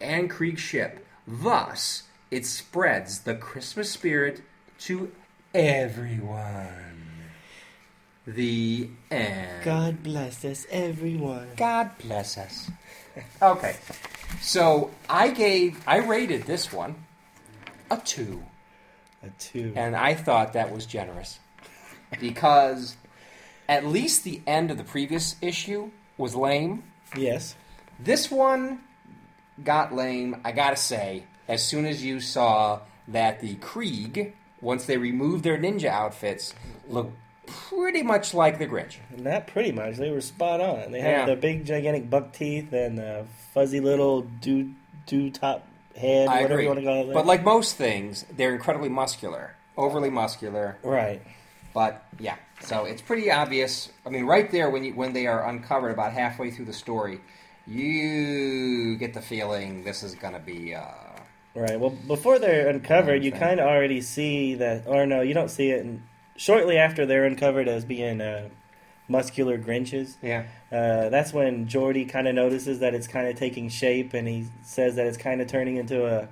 and Krieg ship. Thus, it spreads the Christmas spirit to everyone. The end. God bless us, everyone. God bless us. [LAUGHS] Okay, so I gave, I rated this one a two, A two. and I thought that was generous [LAUGHS] because at least the end of the previous issue was lame. Yes. This one got lame, I gotta say, as soon as you saw that the Krieg, once they removed their ninja outfits, looked pretty much like the Grinch. Not pretty much. They were spot on. They had Yeah. the big, gigantic buck teeth and the fuzzy little do do top head, I whatever agree. you want to call it. But like most things, they're incredibly muscular, overly muscular. right. But yeah, so it's pretty obvious. I mean, right there when you when they are uncovered about halfway through the story, you get the feeling this is gonna be. Uh, Right. Well, before they're uncovered, you kind of already see that, or no, you don't see it. And shortly after they're uncovered as being uh, muscular Grinches, yeah, uh, that's when Geordi kind of notices that it's kind of taking shape, and he says that it's kind of turning into a,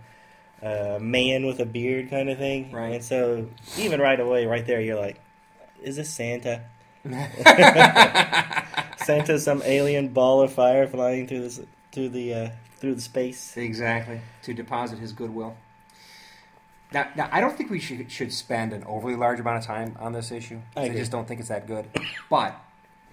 a man with a beard kind of thing. Right. And so, even right away, right there, you're like, "Is this Santa? [LAUGHS] Santa, some alien ball of fire flying through this through the uh, through the space?" exactly to deposit his goodwill. Now, now, I don't think we should should spend an overly large amount of time on this issue. I I just don't think it's that good. But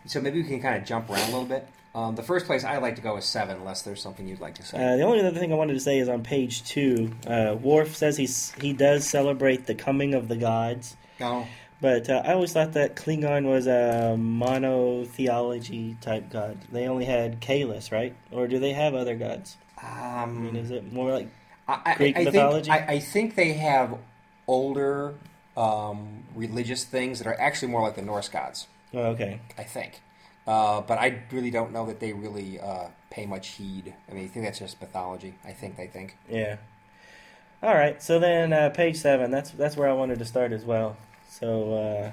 so maybe we can kind of jump around a little bit. Um, the first place I like to go is seven, unless there's something you'd like to say. Uh, the only other thing I wanted to say is on page two. Uh, Worf says he's he does celebrate the coming of the gods, no, but uh, I always thought that Klingon was a monotheology type god. They only had Kahless, right? Or do they have other gods? I um, mean, is it more like I, I- Greek I think- mythology? I, I think they have older um, religious things that are actually more like the Norse gods. oh, okay? I think Uh, but I really don't know that they really uh, pay much heed. I mean, I think that's just mythology. I think they think. Yeah. All right. So then, uh, page seven. That's that's where I wanted to start as well. So uh,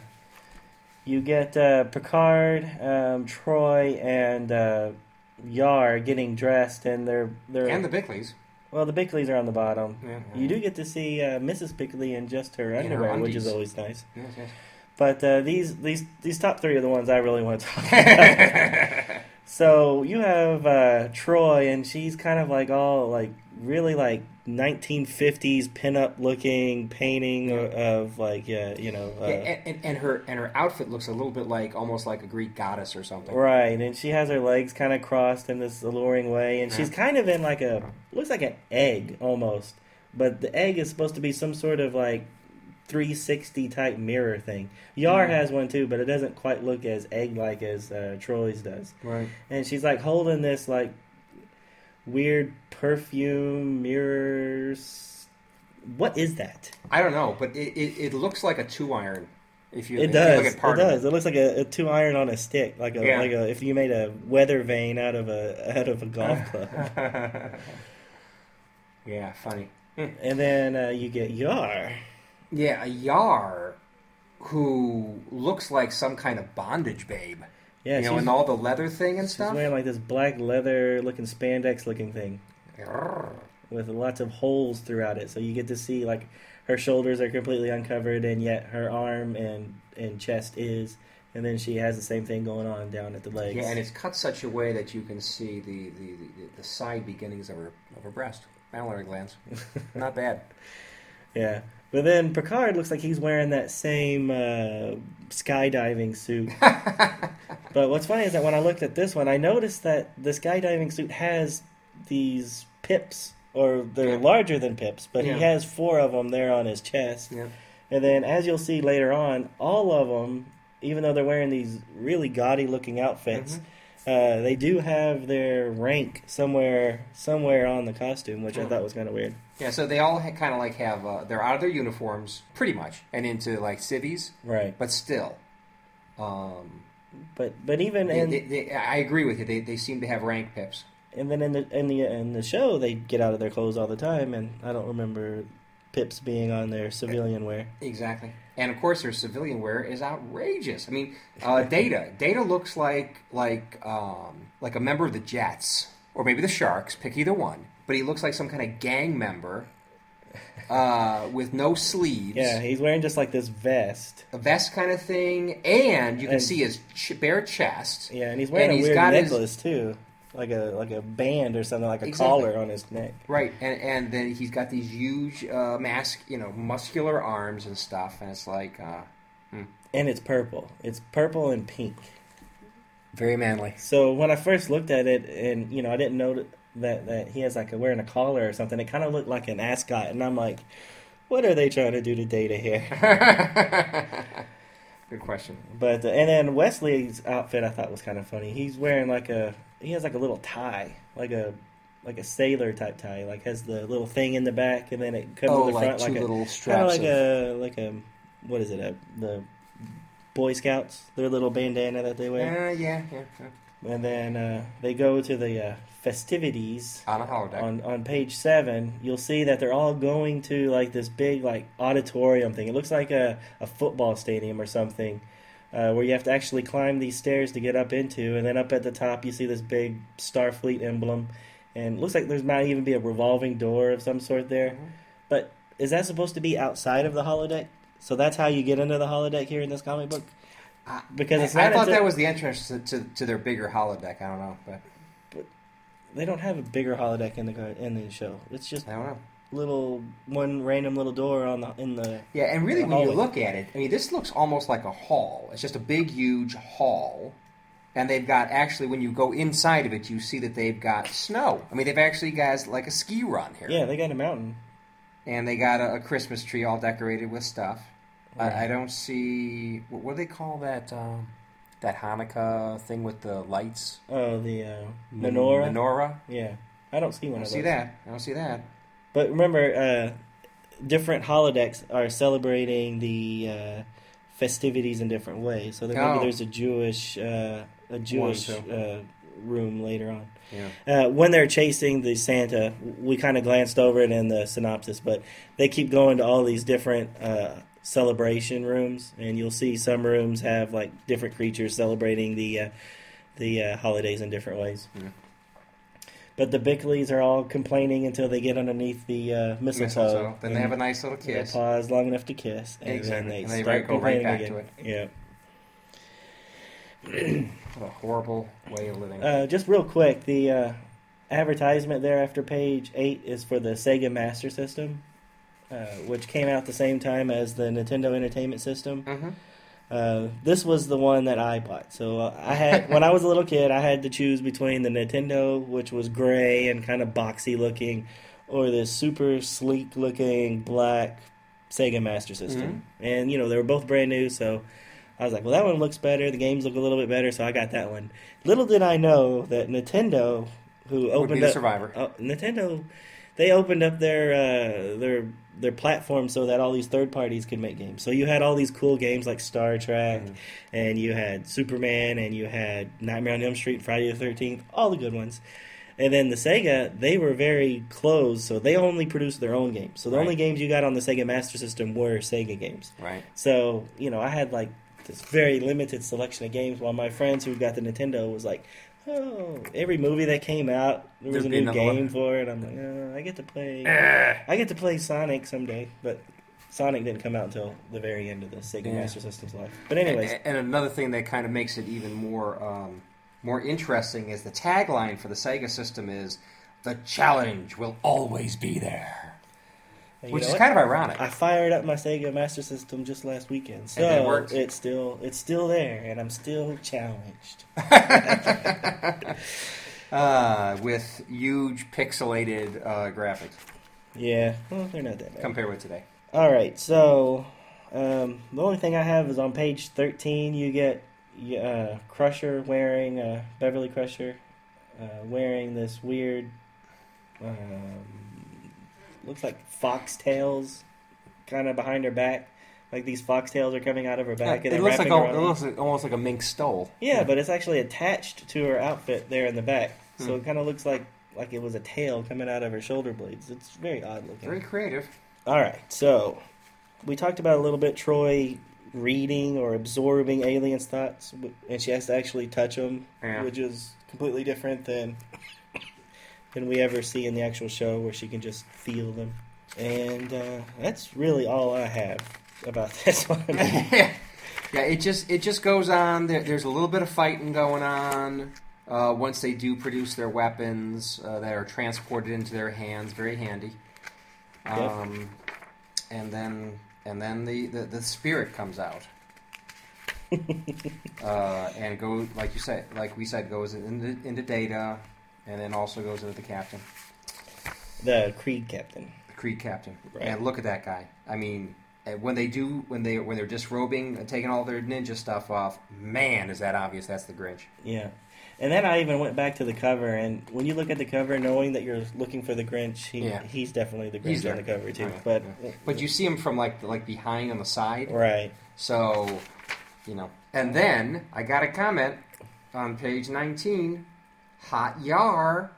you get uh, Picard, um, Troi, and uh, Yar getting dressed, and they're they're And the Bickleys. Well, the Bickleys are on the bottom. Yeah, You do get to see uh, Mrs. Bickley in just her underwear, which is always nice. Yes, yes. But uh, these these these top three are the ones I really want to talk [LAUGHS] about. so you have uh, Troi, and she's kind of like all like really like 1950s pinup looking painting of, of like yeah you know uh, and, and, and her and her outfit looks a little bit like almost like a Greek goddess or something. right, and she has her legs kind of crossed in this alluring way, and she's kind of in like a looks like an egg almost, but the egg is supposed to be some sort of like 360 type mirror thing. Yar Mhm. has one too, but it doesn't quite look as egg like as uh, Troi's does. Right. And she's like holding this like weird perfume mirrors. What is that? I don't know, but it, it, it looks like a two iron. If you, It if you does. look at It does. It looks like a, a two iron on a stick, like a Yeah. like a if you made a weather vane out of a out of a golf club. [LAUGHS] yeah, funny. and then uh, you get Yar. Yeah, a Yar who looks like some kind of bondage babe. Yeah, you know, she's, and all the leather thing and she's stuff. wearing like this black leather looking spandex looking thing with lots of holes throughout it. So you get to see like her shoulders are completely uncovered, and yet her arm and and chest is. And then she has the same thing going on down at the legs. Yeah, and it's cut such a way that you can see the, the, the, the side beginnings of her of her breast, mammillary glands. [LAUGHS] Not bad. Yeah. But then Picard looks like he's wearing that same uh, skydiving suit. [LAUGHS] but what's funny is that when I looked at this one, I noticed that the skydiving suit has these pips, or they're Yeah. larger than pips, but Yeah. he has four of them there on his chest. yeah. And then, as you'll see later on, all of them, even though they're wearing these really gaudy looking outfits, Mm-hmm. uh, they do have their rank somewhere somewhere on the costume, which I Hmm. thought was kind of weird. Yeah, so they all ha- kind of like have uh, they're out of their uniforms pretty much and into like civvies, Right. but still, um, But but even they, in they, they, I agree with you. They, they seem to have rank pips. And then in the in the in the show, they get out of their clothes all the time, and I don't remember Pips being on their civilian wear. Exactly, and of course their civilian wear is outrageous. I mean, uh, [LAUGHS] Data Data looks like like um, like a member of the Jets or maybe the Sharks. Pick either one, but he looks like some kind of gang member uh, with no sleeves. Yeah, he's wearing just like this vest. a vest kind of thing, and you can And- see his ch- bare chest. Yeah, and he's wearing And a he's weird got his- necklace too, like a like a band or something, like a Exactly. collar on his neck. Right, and and then he's got these huge uh, mask, you know, muscular arms and stuff, and it's like uh, And it's purple. It's purple and pink. very manly. So when I first looked at it, and you know, I didn't know that that he has like a wearing a collar or something. It kind of looked like an ascot, and I'm like, what are they trying to do to Data here? [LAUGHS] Good question. But uh, and then Wesley's outfit I thought was kind of funny. He's wearing like a he has like a little tie, like a like a sailor type tie, like has the little thing in the back and then it comes Oh, to the like front like a little strap. kind of straps. like of- a like a what is it a the Boy Scouts their little bandana that they wear, Uh, yeah, yeah, yeah. and then uh, they go to the uh, festivities On a holodeck. on on page seven, you'll see that they're all going to like this big like auditorium thing. It looks like a, a football stadium or something, uh, where you have to actually climb these stairs to get up into, and then up at the top you see this big Starfleet emblem, and it looks like there's might even be a revolving door of some sort there. Mhm. But is that supposed to be outside of the holodeck? So that's how you get into the holodeck here in this comic book. Because it's I, I thought that was the entrance to, to, to their bigger holodeck. I don't know, but They don't have a bigger holodeck in the in the show. It's just I don't know. little one random little door on the in the Yeah, and really, when you look at it, I mean, this looks almost like a hall. It's just a big, huge hall. And they've got, actually, when you go inside of it, you see that they've got snow. I mean, they've actually got like a ski run here. Yeah, they got a mountain. And they got a, a Christmas tree all decorated with stuff. Right. I, I don't see, what, what do they call that, um, that Hanukkah thing with the lights? Oh, the uh, Men- menorah. Menorah? Yeah, I don't see one. I don't see that. I don't see that. But remember, uh, different holodecks are celebrating the uh, festivities in different ways. So there, maybe Oh. there's a Jewish uh, a Jewish uh, room later on. Yeah. Uh, when they're chasing the Santa, we kind of glanced over it in the synopsis, but they keep going to all these different uh, celebration rooms, and you'll see some rooms have like different creatures celebrating the uh, the uh, holidays in different ways. Yeah. But the Bickleys are all complaining until they get underneath the uh, mistletoe. Mistletoe. Then they have a nice little they kiss. pause long enough to kiss, and Exactly. then they And they start go right back to again. [CLEARS THROAT] What a horrible way of living. Uh, just real quick, the uh, advertisement there after page eight is for the Sega Master System, uh, which came out the same time as the Nintendo Entertainment System. hmm Uh, this was the one that I bought. So uh, I had when I was a little kid, I had to choose between the Nintendo, which was gray and kind of boxy looking, or this super sleek looking black Sega Master System. And you know they were both brand new, so I was like, well, that one looks better. The games look a little bit better, so I got that one. Little did I know that Nintendo, who opened up survivor. Oh, Nintendo, they opened up their uh, their their platform so that all these third parties could make games. So you had all these cool games like Star Trek, Mhm. and you had Superman, and you had Nightmare on Elm Street, Friday the Thirteenth, all the good ones. And then the Sega, they were very closed, so they only produced their own games. So the Right. only games you got on the Sega Master System were Sega games. Right. So you know, I had like this very limited selection of games, while my friends who got the Nintendo was like, "Oh, every movie that came out, there was There'd a new game one." for it." I'm like, oh, "I get to play, Eh. I get to play Sonic someday," but Sonic didn't come out until the very end of the Sega Yeah. Master System's life. But anyways, And, and another thing that kind of makes it even more um, more interesting is the tagline for the Sega system is "The challenge will always be there," you which know is what? kind of ironic. I fired up my Sega Master System just last weekend, so And it worked? it's still it's still there, and I'm still challenged. [LAUGHS] [LAUGHS] uh, with huge pixelated uh, graphics Yeah, well, they're not that bad. compared with today. All right, so um, the only thing I have is on page thirteen. You get uh, Crusher wearing uh, Beverly Crusher uh, wearing this weird, um, looks like foxtails, kind of behind her back. Like these foxtails are coming out of her back. and it looks like a, it looks like, almost like a mink stole. yeah, but it's actually attached to her outfit there in the back, so Hmm. it kind of looks like like it was a tail coming out of her shoulder blades. It's very odd looking. Very creative. All right, so we talked about a little bit Troi reading or absorbing aliens' thoughts, and she has to actually touch them, Yeah. which is completely different than than we ever see in the actual show, where she can just feel them. And uh, that's really all I have about [LAUGHS] this one. [LAUGHS] yeah, it just it just goes on. There, there's a little bit of fighting going on. Uh, once they do produce their weapons uh, that are transported into their hands, very handy. Um, and then and then the, the, the spirit comes out. [LAUGHS] uh, and go like you said, like we said, goes into, into data, and then also goes into the captain, the Krieg captain. the Krieg captain. Right. And look at that guy. I mean, uh, when they do when they when they're disrobing and taking all their ninja stuff off, man, is that obvious? That's the Grinch. Yeah. And then I even went back to the cover, and when you look at the cover, knowing that you're looking for the Grinch, he, Yeah. he's definitely the Grinch on the cover too. Right, But But you see him from like like behind on the side. right, So, you know. And then I got a comment on page 19. Hot yar.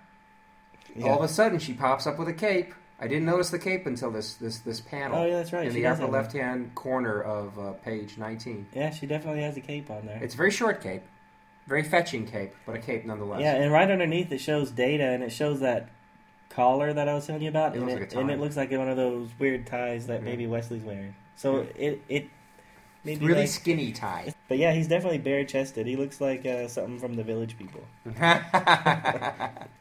yeah. All of a sudden, she pops up with a cape. I didn't notice the cape until this this this panel. Oh, yeah, that's right. In She the upper left hand corner of uh, page 19. yeah, she definitely has a cape on there. It's a very short cape, very fetching cape, but a cape nonetheless. Yeah, and right underneath it shows data, and it shows that collar that I was telling you about, It and, looks it, like a and it looks like one of those weird ties that Yeah. maybe Wesley's wearing. So it it maybe really like, skinny tie. but yeah, he's definitely bare chested. He looks like uh, something from the Village People, [LAUGHS]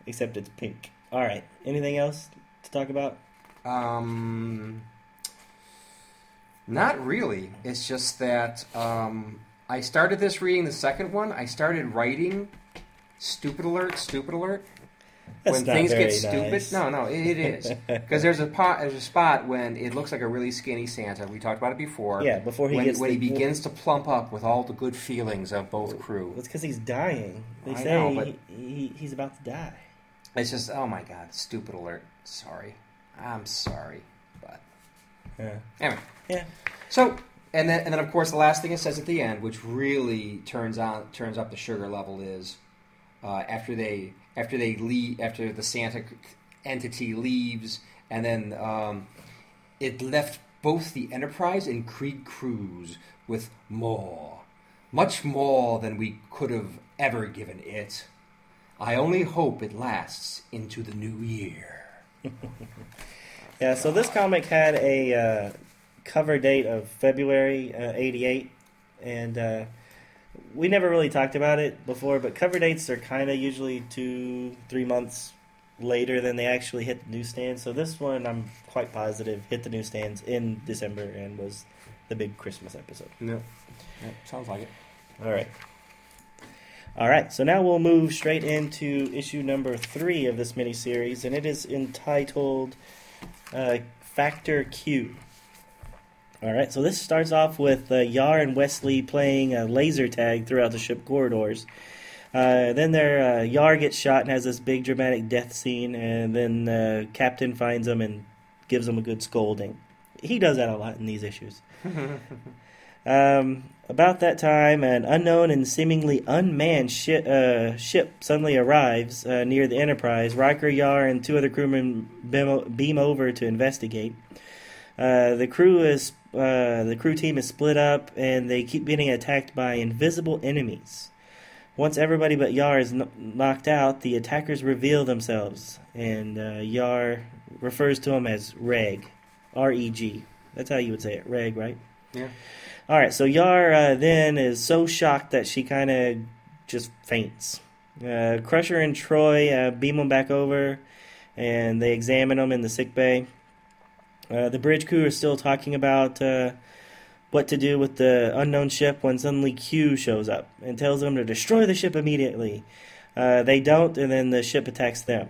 except it's pink. All right, anything else to talk about? Um, not really. It's just that um, I started this reading the second one. I started writing stupid alert, stupid alert. [LAUGHS] When things get stupid, nice. no, no, it, it is [LAUGHS] because there's a pot, there's a spot when it looks like a really skinny Santa. We talked about it before. Yeah, before he when, gets when the, he begins to plump up with all the good feelings of both crew. It's because he's dying. They I say know, but- he, he, he's about to die. It's just, oh my god, stupid alert. Sorry, I'm sorry, but Yeah. anyway. Yeah. So and then and then of course the last thing it says at the end, which really turns on turns up the sugar level, is uh, after they after they leave after the Santa entity leaves, and then um, it left both the Enterprise and Krieg crews with more, much more than we could have ever given it. I only hope it lasts into the new year. [LAUGHS] Yeah, so this comic had a uh, cover date of February uh, 88, and uh, we never really talked about it before, but cover dates are kind of usually two, three months later than they actually hit the newsstands. So this one, I'm quite positive, hit the newsstands in December and was the big Christmas episode. No, sounds like it. All right. All right, so now we'll move straight into issue number three of this miniseries, and it is entitled uh, Factor Q. All right, so this starts off with uh, Yar and Wesley playing a laser tag throughout the ship corridors. Uh, then their uh, Yar gets shot and has this big dramatic death scene, and then uh, Captain finds him and gives him a good scolding. He does that a lot in these issues. [LAUGHS] Um, about that time, an unknown and seemingly unmanned shi- uh, ship suddenly arrives uh, near the Enterprise. Riker, Yar, and two other crewmen beam, beam over to investigate. Uh, the crew is uh, the crew team is split up, and they keep getting attacked by invisible enemies. Once everybody but Yar is kn- knocked out, the attackers reveal themselves, and uh, Yar refers to them as Reg, R E G. That's how you would say it, Reg, right? Yeah. All right, so Yar uh, then is so shocked that she kind of just faints. Uh, Crusher and Troy uh, beam them back over, and they examine them in the sick bay. Uh, the bridge crew are still talking about uh, what to do with the unknown ship when suddenly Q shows up and tells them to destroy the ship immediately. Uh, they don't, and then the ship attacks them.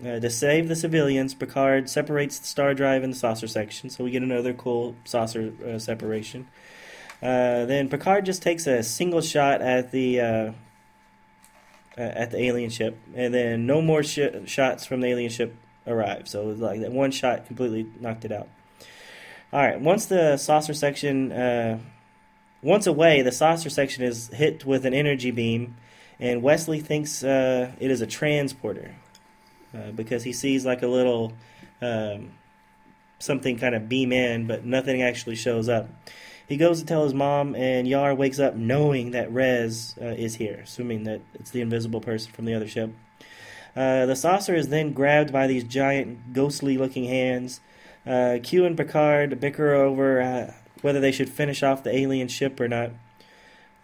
Uh, to save the civilians, Picard separates the star drive and the saucer section, so we get another cool saucer uh, separation. Then Picard just takes a single shot at the at the alien ship, and then no more sh- shots from the alien ship arrive. So it was like that one shot completely knocked it out. All right, once the saucer section, uh, once away, the saucer section is hit with an energy beam, and Wesley thinks uh, it is a transporter uh, because he sees like a little um, something kind of beam in, but nothing actually shows up. He goes to tell his mom, and Yar wakes up knowing that Rez uh, is here, assuming that it's the invisible person from the other ship. Uh, the saucer is then grabbed by these giant, ghostly looking hands. Uh, Q and Picard bicker over uh, whether they should finish off the alien ship or not.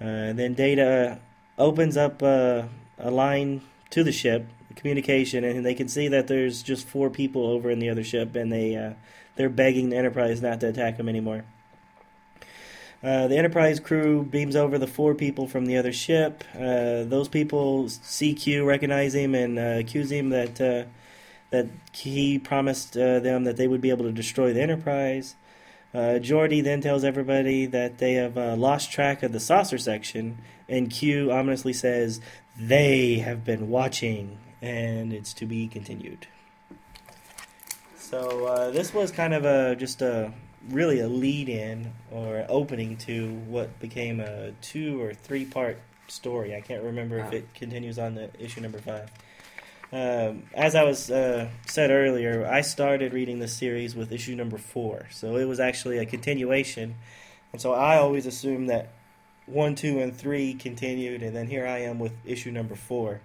Uh, then Data opens up uh, a line to the ship, communication, and they can see that there's just four people over in the other ship, and they they're begging the Enterprise not to attack them anymore. Uh, the Enterprise crew beams over the four people from the other ship. Uh, those people see Q, recognize him, and uh, accuse him that uh, that he promised uh, them that they would be able to destroy the Enterprise. Uh, Geordi then tells everybody that they have lost track of the saucer section, and Q ominously says they have been watching, and it's to be continued. So this was kind of a just a really a lead in or opening to what became a two or three part story. I can't remember Wow. if it continues on the issue number five. Um, as I was uh, said earlier, I started reading the series with issue number four, so it was actually a continuation, and so I always assumed that one, two, and three continued, and then here I am with issue number four,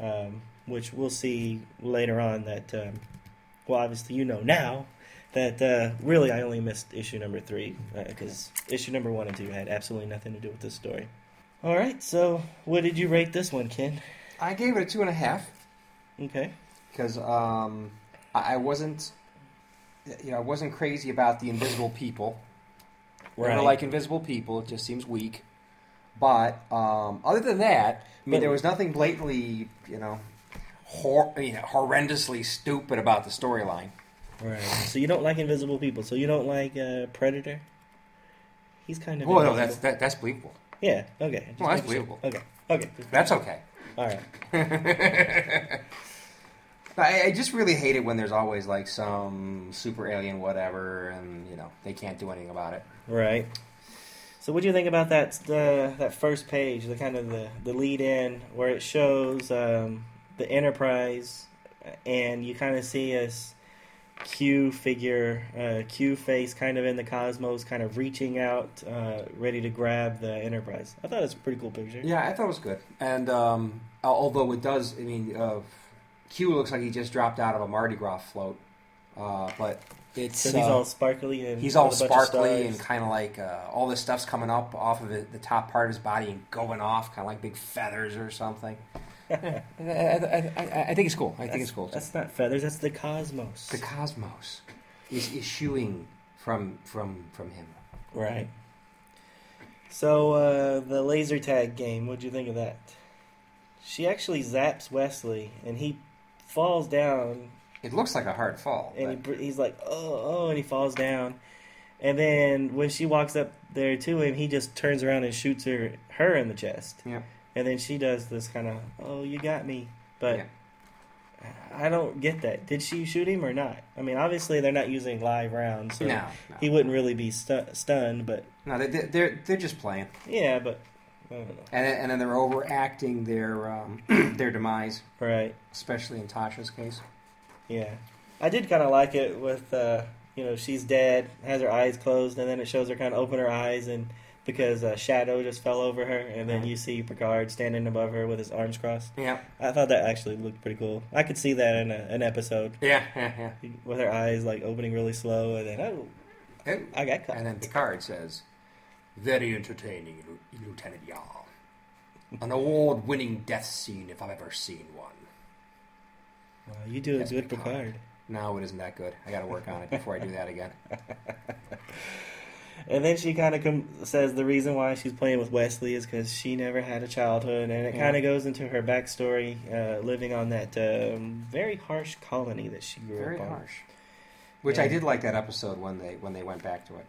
um, which we'll see later on. That um, well, obviously you know now that uh, really I only missed issue number three because issue number one and two had absolutely nothing to do with this story. All right, so what did you rate this one, Ken? I gave it a two and a half Okay. because um, I I wasn't, you know, I wasn't crazy about the invisible people. Right. like invisible people. It just seems weak. But um, other than that, I mean, But- there was nothing blatantly, you know, hor- you know, horrendously stupid about the storyline. Right. So you don't like invisible people. So you don't like uh, Predator. He's kind of. Well, no, that's that, that's believable. Yeah. Okay. Just Well, that's making sure. believable. Okay. Okay. That's okay. All right. [LAUGHS] I, I just really hate it when there's always like some super alien whatever, and you know they can't do anything about it. Right. So, what do you think about that uh, that first page, the kind of the, the lead in where it shows um, the Enterprise, and you kind of see us Q figure, uh, Q face, kind of in the cosmos, kind of reaching out, uh, ready to grab the Enterprise. I thought it was a pretty cool picture. Yeah, I thought it was good. And um, although it does, I mean, uh, Q looks like he just dropped out of a Mardi Gras float, uh, but it's So he's uh, all sparkly and he's all with a bunch of sparkly and kind of like uh, all this stuff's coming up off of it, the top part of his body and going off, kind of like big feathers or something. I, I, I, I think it's cool. I think it's cool. That's not feathers. That's the cosmos. The cosmos is issuing from from from him. Right. So uh, the laser tag game. What'd you think of that? She actually zaps Wesley, and he falls down, It looks like a hard fall. and but- br- he's like, "Oh, oh," and he falls down. And then when she walks up there to him, he just turns around and shoots her her in the chest. Yeah. And then she does this kind of, "Oh, you got me," but. Yeah. I don't get that. Did she shoot him or not? I mean, obviously they're not using live rounds, so no, no, he wouldn't really be stu- stunned. But no. They, they- they're they're just playing, yeah, but I don't know. and then- and then they're overacting their um, [CLEARS THROAT] their demise, Right? especially in Tasha's case. Yeah, I did kind of like it with uh, you know she's dead, has her eyes closed, and then it shows her kind of open her eyes, and because a shadow just fell over her, and then you see Picard standing above her with his arms crossed. Yeah, I thought that actually looked pretty cool. I could see that in a, an episode yeah, yeah, yeah. with her eyes like opening really slow, and then oh, Oh, I got caught. And then Picard says, "Very entertaining, Lieutenant Yar. An award-winning death scene if I've ever seen one." Wow, you do a good Picard. Picard. No, it isn't that good. I got to work on it before I do that again. [LAUGHS] And then she kind of com- says the reason why she's playing with Wesley is because she never had a childhood, and it Yeah. kind of goes into her backstory, uh, living on that um, very harsh colony that she grew Very up on Very harsh. Which I did like that episode when they when they went back to it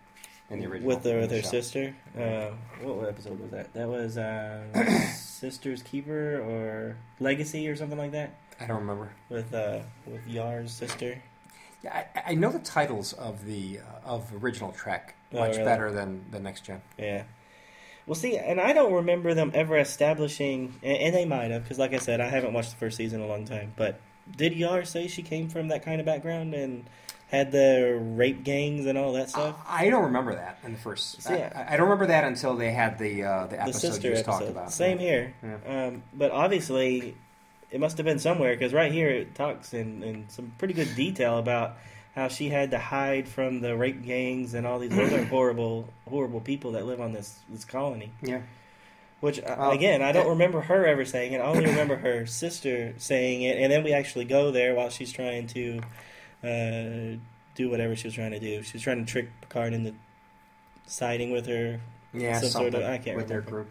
in the original. with in with the her show. sister. Uh, what episode was that? That was uh, [COUGHS] Sister's Keeper or Legacy or something like that I don't remember. with uh, with Yar's sister. Yeah, I, I know the titles of the uh, of original Trek Oh, much really? better than the next gen. Yeah. Well, see, and I don't remember them ever establishing, and, and they might have, because like I said, I haven't watched the first season in a long time. But did Yar say she came from that kind of background and had the rape gangs and all that stuff? I don't remember that in the first. See, I, I don't remember that until they had the uh, the the episode sister you just episode. talked about. Same Yeah. here. Yeah. Um, but obviously, it must have been somewhere because right here it talks in, in some pretty good detail about how she had to hide from the rape gangs and all these other [CLEARS THROAT] horrible, horrible people that live on this this colony. Yeah. Which uh, again, I don't remember her ever saying it. I only remember her sister saying it, and then we actually go there while she's trying to uh, do whatever she was trying to do. She was trying to trick Picard into siding with her. Yeah, Some sort of- I can't with their group.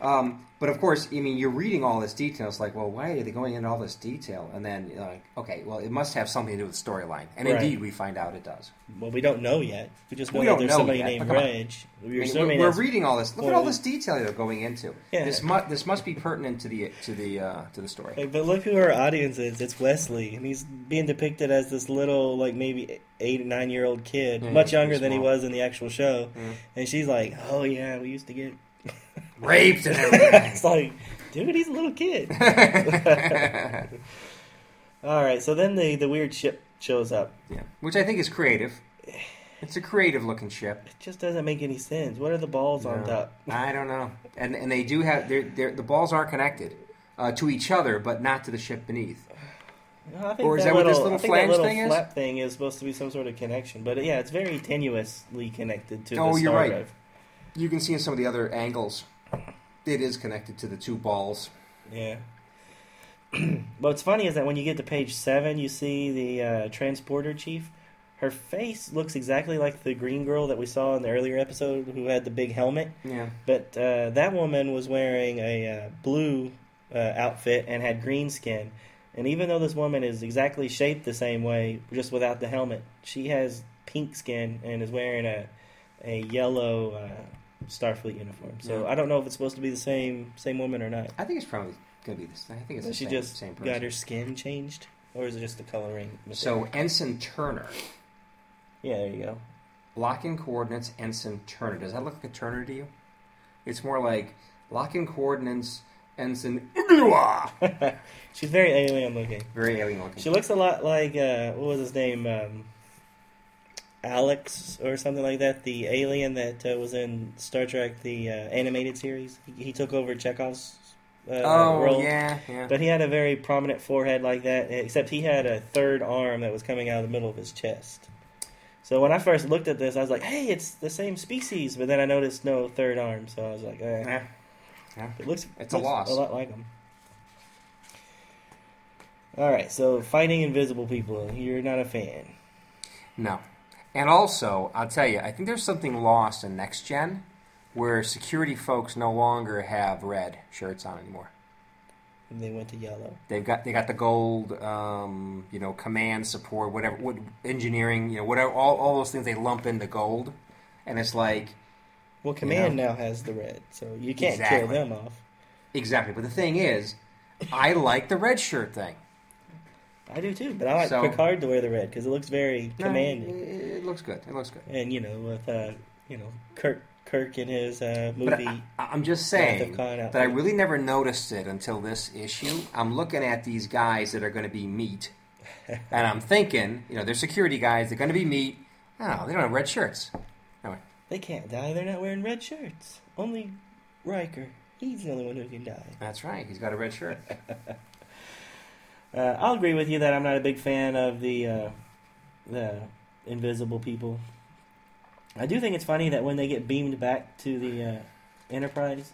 Um, but of course, I mean, you're reading all this detail. It's like, well, why are they going into all this detail? And then you're like, okay, well, it must have something to do with the storyline. And Right. indeed, we find out it does. Well, we don't know yet. We just know We that there's know somebody yet, named. Reg. We're I mean, we're, reading all this. Look what at all this detail they're going into. Yeah. This must this must be pertinent to the to the uh, to the story. Hey, but look who our audience is. It's Wesley, and he's being depicted as this little, like maybe eight or nine year old kid, Yeah, much younger than he was in the actual show. Yeah. And she's like, "Oh yeah, we used to get." Raped and [LAUGHS] everything. it's like, dude, he's a little kid. [LAUGHS] [LAUGHS] All right, so then the the weird ship shows up. yeah, which I think is creative. It's a creative looking ship. It just doesn't make any sense. What are the balls on top? I don't know. And and they do have they're, they're, the balls are connected uh, to each other, but not to the ship beneath. I think Or is that that what this little, little think that flange little thing is? flap thing is supposed to be some sort of connection, but yeah, it's very tenuously connected to Oh, the you're star right. drive. You can see in some of the other angles, it is connected to the two balls. Yeah. [CLEARS THROAT] What's funny is that when you get to page seven, you see the uh, transporter chief. Her face looks exactly like the green girl that we saw in the earlier episode, who had the big helmet. Yeah. But uh, that woman was wearing a uh, blue uh, outfit and had green skin. And even though this woman is exactly shaped the same way, just without the helmet, she has pink skin and is wearing a a yellow uh, Starfleet uniform. So Yeah. I don't know if it's supposed to be the same same woman or not. I think it's probably going to be this. I think it's the she same, just same person. got her skin changed, or is it just the coloring? So Ensign Turner, yeah, there you go. locking coordinates. Ensign Turner. Does that look like a Turner to you? It's more like locking coordinates, Ensign. [LAUGHS] She's very alien looking. Very alien looking. She looks a lot like uh, what was his name, um, Alex or something like that. The alien that uh, was in Star Trek, the uh, animated series. He, he took over Chekhov's uh, oh, role. yeah, yeah. But he had a very prominent forehead like that, except he had a third arm that was coming out of the middle of his chest. So when I first looked at this, I was like, "Hey, it's the same species," but then I noticed no third arm, so I was like, eh. Yeah. Yeah. "It looks It's a looks loss. a lot like him." All right, so fighting invisible people, you're not a fan. No. And also, I'll tell you, I think there's something lost in next gen where security folks no longer have red shirts on anymore. And they went to yellow. They've got they got the gold, um, you know, command support, whatever, what, engineering, you know, whatever, all, all those things they lump into gold, and it's like Well, command now has the red, so you can't kill them off. exactly. But the thing is, I like the red shirt thing. I do too, but I like So- Picard to wear the red because it looks very commanding. Looks good. It looks good. And you know, with uh, you know Kirk Kirk in his uh, movie. I, I'm just saying that I really never noticed it until this issue. I'm looking at these guys that are going to be meat, [LAUGHS] and I'm thinking, you know, they're security guys. They're going to be meat. Oh, they don't have red shirts. Anyway, They can't die. They're not wearing red shirts. Only Riker. He's the only one who can die. that's right. He's got a red shirt. [LAUGHS] Uh, I'll agree with you that I'm not a big fan of the uh, the invisible people. I do think it's funny that when they get beamed back to the uh, Enterprise.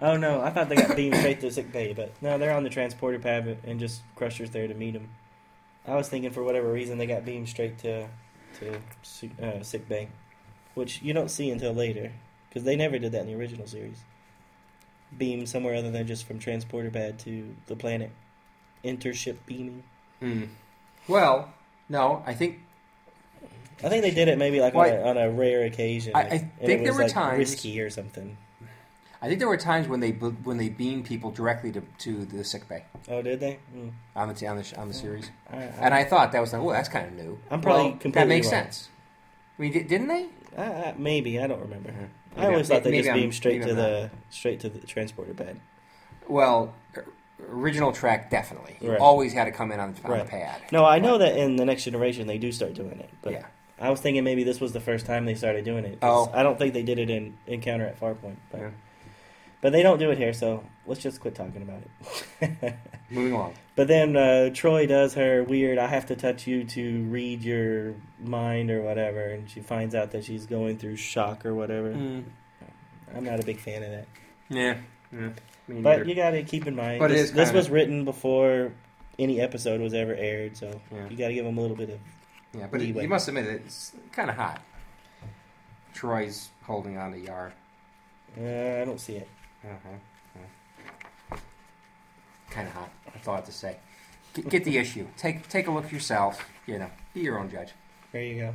Oh no, I thought they got beamed straight to sick bay, but no, they're on the transporter pad and just Crusher's there to meet them. I was thinking for whatever reason they got beamed straight to to uh, sick bay, which you don't see until later because they never did that in the original series. Beam somewhere other than just from transporter pad to the planet. Intership beaming. Hmm. Well, no, I think I think they did it maybe like Well, on, a, on a rare occasion. I- I and think it was there were like times- risky or something. I think there were times when they when they beamed people directly to, to the sick bay Oh, did they? Mm. on the on the on the series, I, I, and I thought that was like, oh, that's kind of new. I'm probably Well, that makes wrong. sense. I mean, di- didn't they? I- maybe I don't remember. Mhm. I always thought they maybe just I'm- beamed straight to I'm the straight to the transporter pad. Well, original Trek definitely. You Right. always had to come in on, on Right. the pad. No, I know that in the next generation they do start doing it, but yeah. I was thinking maybe this was the first time they started doing it. Oh. I don't think they did it in Encounter at Farpoint, but Yeah. but they don't do it here, so let's just quit talking about it. [LAUGHS] Moving along. But then uh, Troi does her weird. I have to touch you to read your mind or whatever, and she finds out that she's going through shock or whatever. Mm. I'm not a big fan of that. Yeah. yeah. But you got to keep in mind But this, is this was written before any episode was ever aired, so Yeah. you got to give them a little bit of. Yeah, but it, you must admit it's kind of hot. Troi's holding on to Yar. Uh, I don't see it. Uh-huh. Kind of hot. That's all I have to say. Get, get the issue. Take take a look yourself. You know, be your own judge. There you go.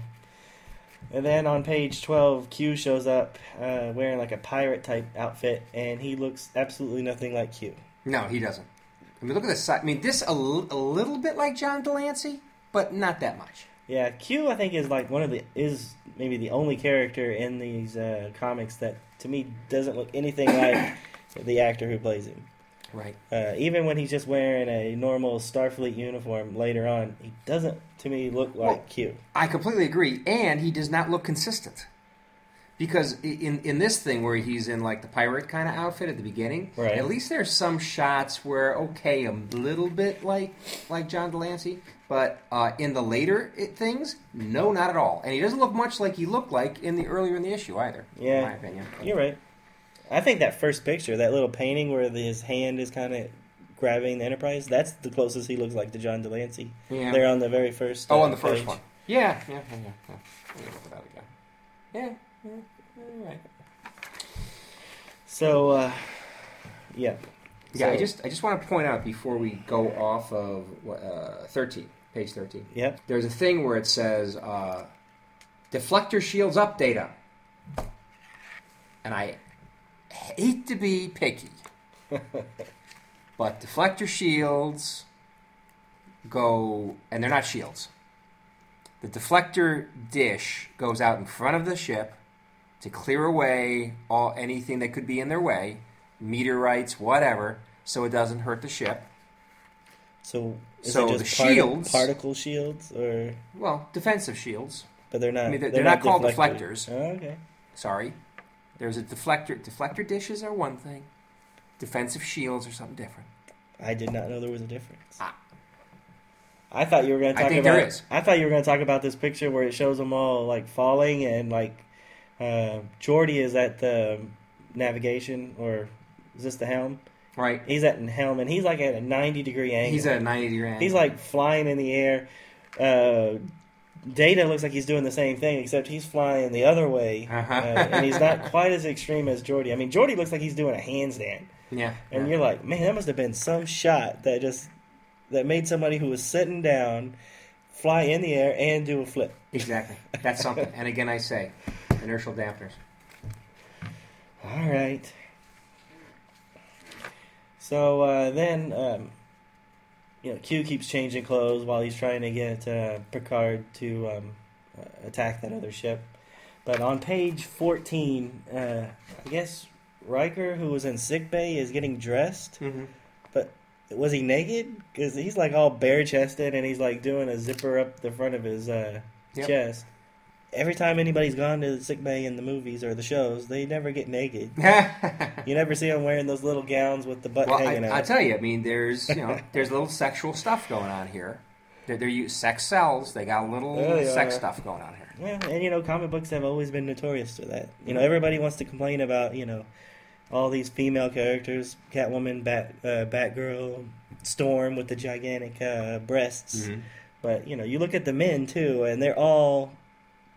And then on page 12, Q shows up uh, wearing like a pirate type outfit, and he looks absolutely nothing like Q. No, he doesn't. I mean, look at the side. I mean, this a, l- a little bit like John de Lancie, but not that much. Yeah, Q I think is like one of the is maybe the only character in these uh, comics that to me doesn't look anything like [COUGHS] the actor who plays him. Right. Uh, even when he's just wearing a normal Starfleet uniform later on, he doesn't to me look like Well, Q. I completely agree, and he does not look consistent. Because in in this thing where he's in like the pirate kind of outfit at the beginning, Right. at least there's some shots where okay, a little bit like like John de Lancie, but uh, in the later i things, no, not at all. And he doesn't look much like he looked like in the earlier in the issue either. Yeah. in my opinion. You're right. I think that first picture, that little painting where the, his hand is kind of grabbing the Enterprise, that's the closest he looks like to John de Lancie. Yeah. They're on the very first. oh, uh, on the first page. one. Yeah, yeah, yeah, yeah. yeah. Let me look at that again. Yeah, yeah, yeah, right. So, uh, yeah. Yeah, I just I just want to point out before we go off of uh, thirteen, page thirteen. Yep. There's a thing where it says uh, deflector shields up data, and I hate to be picky, [LAUGHS] but deflector shields go, and they're not shields. The deflector dish goes out in front of the ship, to clear away all anything that could be in their way, meteorites, whatever, so it doesn't hurt the ship. So, is So the shields- particle shields, or Well, defensive shields. but they're not. I mean, they're- they're not called deflectors. deflectors. Oh, okay. Sorry. There's a deflector. Deflector dishes are one thing. Defensive shields are something different. I did not know there was a difference. Ah. I thought you were going to I talk think about. there is. I thought you were going to talk about this picture where it shows them all like falling and like uh, Geordi is at the navigation or is this the helm? Right. He's at helm and he's like at a ninety degree angle. He's at a 90 degree angle. He's like flying in the air. Uh, Data looks like he's doing the same thing, except he's flying the other way, [LAUGHS] Uh-huh. uh, and he's not quite as extreme as Geordi. I mean, Geordi looks like he's doing a handstand. yeah. And yeah. you're like, man, that must have been some shot that just that made somebody who was sitting down fly in the air and do a flip. Exactly. That's something. [LAUGHS] and again, I say, inertial dampeners. All right. So uh, then, um, you know, Q keeps changing clothes while he's trying to get uh, Picard to um, uh, attack that other ship. But on page 14, uh, I guess Riker, who was in sickbay, is getting dressed. Mm-hmm. Was he naked? Because he's like all bare chested and he's like doing a zipper up the front of his uh, Yep. chest. Every time anybody's gone to the sick bay in the movies or the shows, they never get naked. [LAUGHS] You never see them wearing those little gowns with the butt well, hanging I, out. I tell you, I mean, there's you know, [LAUGHS] there's a little sexual stuff going on here. They're, they're sex cells. They got a little There they sex stuff going on here. yeah, and you know, comic books have always been notorious for that. You know, everybody wants to complain about you know all these female characters: Catwoman, Bat, uh, Batgirl, Storm with the gigantic uh, breasts. Mm-hmm. But you know, you look at the men too, and they're all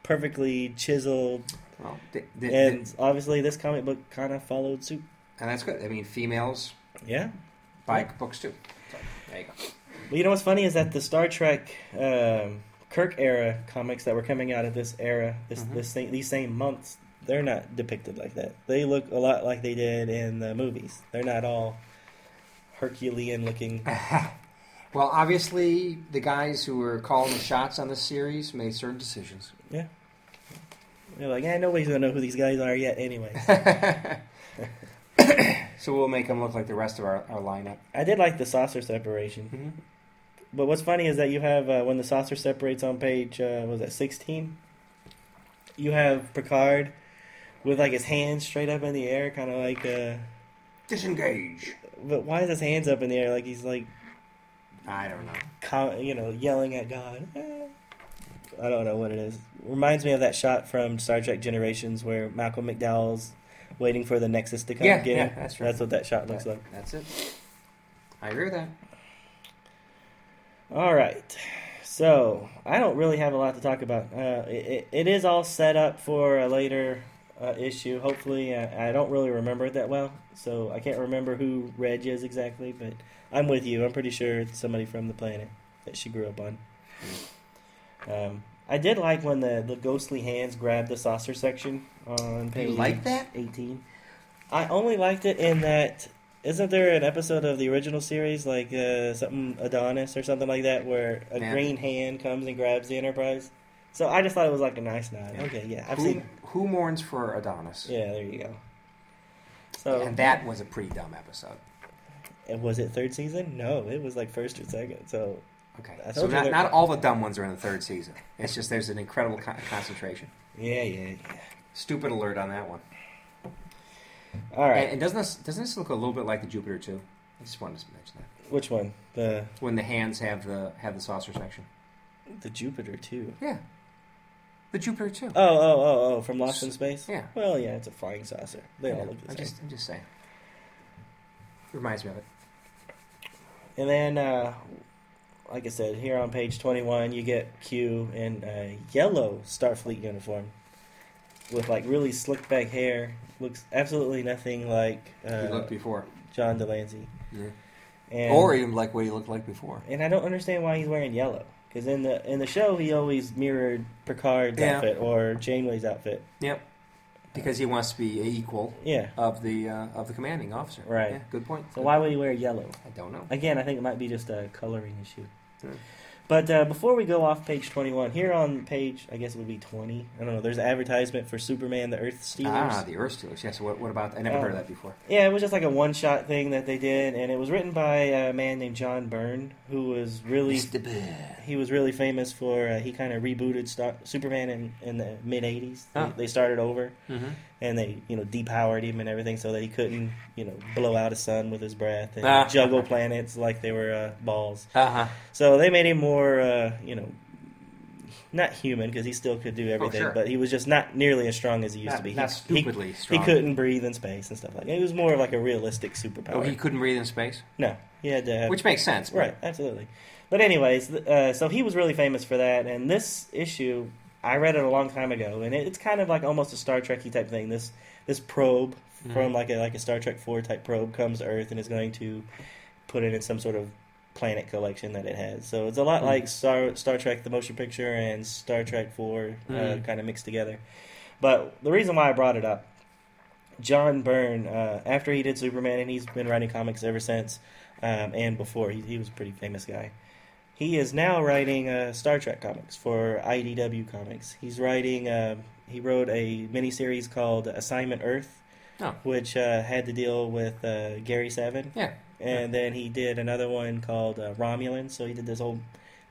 perfectly chiseled. Well, th- th- And th- obviously, this comic book kind of followed suit. and that's good. I mean, females Yeah. buy Yeah. books too. So, there you go. Well, you know what's funny is that the Star Trek um, Kirk era comics that were coming out of this era, this Mhm. this thing, these same months, they're not depicted like that. They look a lot like they did in the movies. They're not all Herculean looking. [LAUGHS] well, obviously, the guys who were calling the shots on this series made certain decisions. Yeah. They're like, yeah, nobody's gonna know who these guys are yet, anyway. [LAUGHS] [COUGHS] so we'll make them look like the rest of our, our lineup. I did like the saucer separation, Mm-hmm. but what's funny is that you have uh, when the saucer separates on page uh, was that sixteen. You have Picard with like his hands straight up in the air, kind of like. Uh, Disengage. But why is his hands up in the air like he's like, I don't know. co- you know, yelling at God? Eh. I don't know what it is. Reminds me of that shot from Star Trek Generations where Malcolm McDowell's waiting for the Nexus to come Yeah, get yeah, that's right. That's what that shot looks That- like. That's it. I agree with that. All right. So I don't really have a lot to talk about. Uh, it, it is all set up for a later uh, issue. Hopefully, uh, I don't really remember it that well, so I can't remember who Reg is exactly. But I'm with you. I'm pretty sure it's somebody from the planet that she grew up on. Um, I did like when the, the ghostly hands grabbed the saucer section on page You like that? 18. I only liked it in that. Isn't there an episode of the original series, like uh, something Adonis or something like that, where a Yeah. green hand comes and grabs the Enterprise? So I just thought it was like a nice nod. Yeah. Okay, yeah, I've Who, seen. who mourns for Adonis? Yeah, there you go. So And that was a pretty dumb episode. And was it third season? No, it was like first or second. So Okay. So not, not all the dumb ones are in the third season. It's just there's an incredible con- concentration. yeah, yeah, yeah. Stupid alert on that one. All right, And, and doesn't this doesn't this look a little bit like the Jupiter 2? I just wanted to mention that which one? The when the hands have the have the saucer section. the Jupiter 2. Yeah. The Jupiter too. Oh, oh, oh, oh, from Lost in Space. Yeah. Well, yeah, it's a flying saucer. They Yeah, all look the I'm same. just I'm just saying. Reminds me of it. And then, uh, like I said, here on page 21, you get Q in a yellow Starfleet uniform with like really slick back hair. Looks absolutely nothing like he uh, looked before. John de Lancie. Yeah. And, or even like what he looked like before. and I don't understand why he's wearing yellow. Because in the in the show, he always mirrored Picard's Yeah. outfit or Janeway's outfit. Yep. Because he wants to be equal Yeah. of the uh, of the commanding officer. Right. Yeah, good point. So why would he wear yellow? I don't know. Again, I think it might be just a coloring issue. Hmm. But uh, before we go off page 21, here on page, I guess it would be 20. I don't know. There's an advertisement for Superman: The Earth Stealers. Ah, the Earth Stealers. Yes. What, what about? I never Oh. heard of that before. Yeah, it was just like a one-shot thing that they did, and it was written by a man named John Byrne, who was really Mr. Bear. he was really famous for uh, he kind of rebooted Star- Superman in, in the mid '80s. Oh. They, they started over, Mm-hmm. And they you know depowered him and everything so that he couldn't you know blow out a sun with his breath and Ah. juggle planets like they were uh, balls. Uh huh. So they made him more uh, you know. Not human because he still could do everything, Oh, sure. but he was just not nearly as strong as he used Not, to be. not He- stupidly he strong. He couldn't breathe in space and stuff like that. It was more of like a realistic superpower. Oh, he couldn't breathe in space, no, he had to have. which makes sense. right, absolutely. But anyways, uh, so he was really famous for that. And this issue, I read it a long time ago, and it, it's kind of like almost a Star Trekky type thing. This this probe Mhm. from like a like a Star Trek Four type probe comes to Earth and is going to put it in some sort of planet collection that it has. So it's a lot Mhm. like Star Star Trek the motion picture and Star Trek Four uh, Mhm. kind of mixed together. But the reason why I brought it up, John Byrne, uh, after he did Superman, and he's been writing comics ever since, um, and before he, he was a pretty famous guy. He is now writing uh, Star Trek comics for IDW Comics. He's writing. Uh, he wrote a miniseries called Assignment Earth, Oh. which uh, had to deal with uh, Gary Seven, Yeah. and then he did another one called uh, Romulan. So he did this whole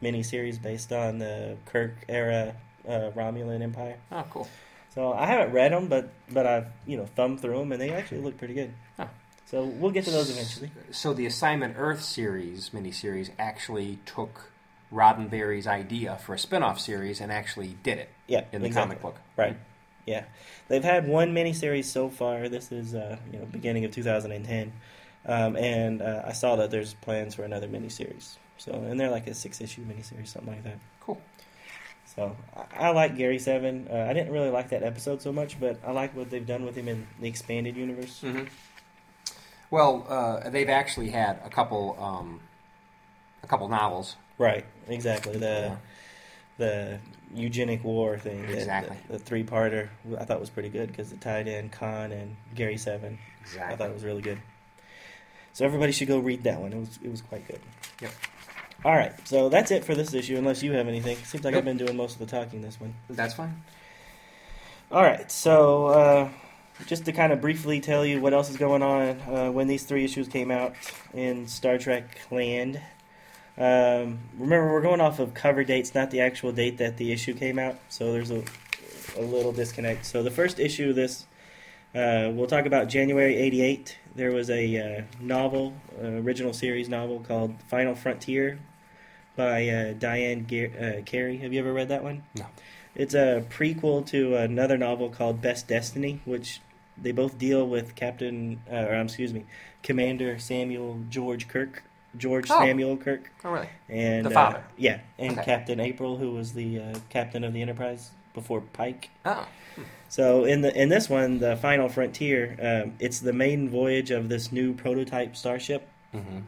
miniseries based on the Kirk era uh, Romulan Empire. Oh, cool. So I haven't read them, but but I've you know thumbed through them, and they actually look pretty good. Huh. So we'll get to those eventually. So the Assignment Earth series, miniseries, actually took Roddenberry's idea for a spin-off series and actually did it Yeah, in the exactly. comic book. Right. Yeah, they've had one miniseries so far. This is uh, you know beginning of 2010, um, and uh, I saw that there's plans for another miniseries. So and they're like a six issue miniseries, something like that. Cool. So I, I like Gary Seven. Uh, I didn't really like that episode so much, but I like what they've done with him in the expanded universe. hmm Well, uh, they've actually had a couple, um, a couple novels. Right. Exactly. The Yeah. the eugenic war thing. Exactly. The, the three parter I thought was pretty good because it tied in Khan and Gary Seven. Exactly. I thought it was really good. So everybody should go read that one. It was it was quite good. Yep. All right, so that's it for this issue. Unless you have anything, seems like Nope. I've been doing most of the talking this one. That's fine. All right, so uh, just to kind of briefly tell you what else is going on uh, when these three issues came out in Star Trek land. Um, remember, we're going off of cover dates, not the actual date that the issue came out. So there's a, a little disconnect. So the first issue of this, uh, we'll talk about January '88. There was a uh, novel, uh, original series novel called Final Frontier by uh, Diane Ge- uh, Carey. Have you ever read that one? No. It's a prequel to another novel called Best Destiny, which they both deal with Captain, uh, or um, excuse me, Commander Samuel George Kirk, George Oh. Samuel Kirk, Oh, really? and The uh, father. yeah, and Okay. Captain April, who was the uh, captain of the Enterprise before Pike. Oh. So in the in this one, the Final Frontier, um, it's the maiden voyage of this new prototype starship, hmm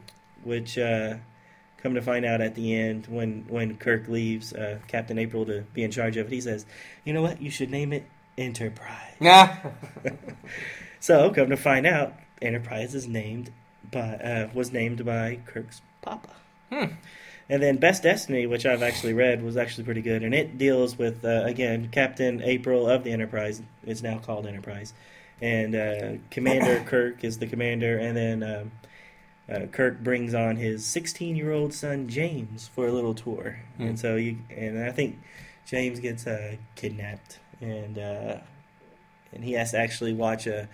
which uh, come to find out at the end when when Kirk leaves uh, Captain April to be in charge of it, he says, "You know what? You should name it Enterprise." Yeah. [LAUGHS] So come to find out, Enterprise is named by uh, was named by Kirk's papa. Hmm. And then Best Destiny, which I've actually read, was actually pretty good, and it deals with uh, again Captain April of the Enterprise. It's now called Enterprise, and uh, Commander [LAUGHS] Kirk is the commander, and then um, uh, Kirk brings on his 16-year-old son James for a little tour, Hmm. and so you and I think James gets uh, kidnapped, and uh, and he has to actually watch uh,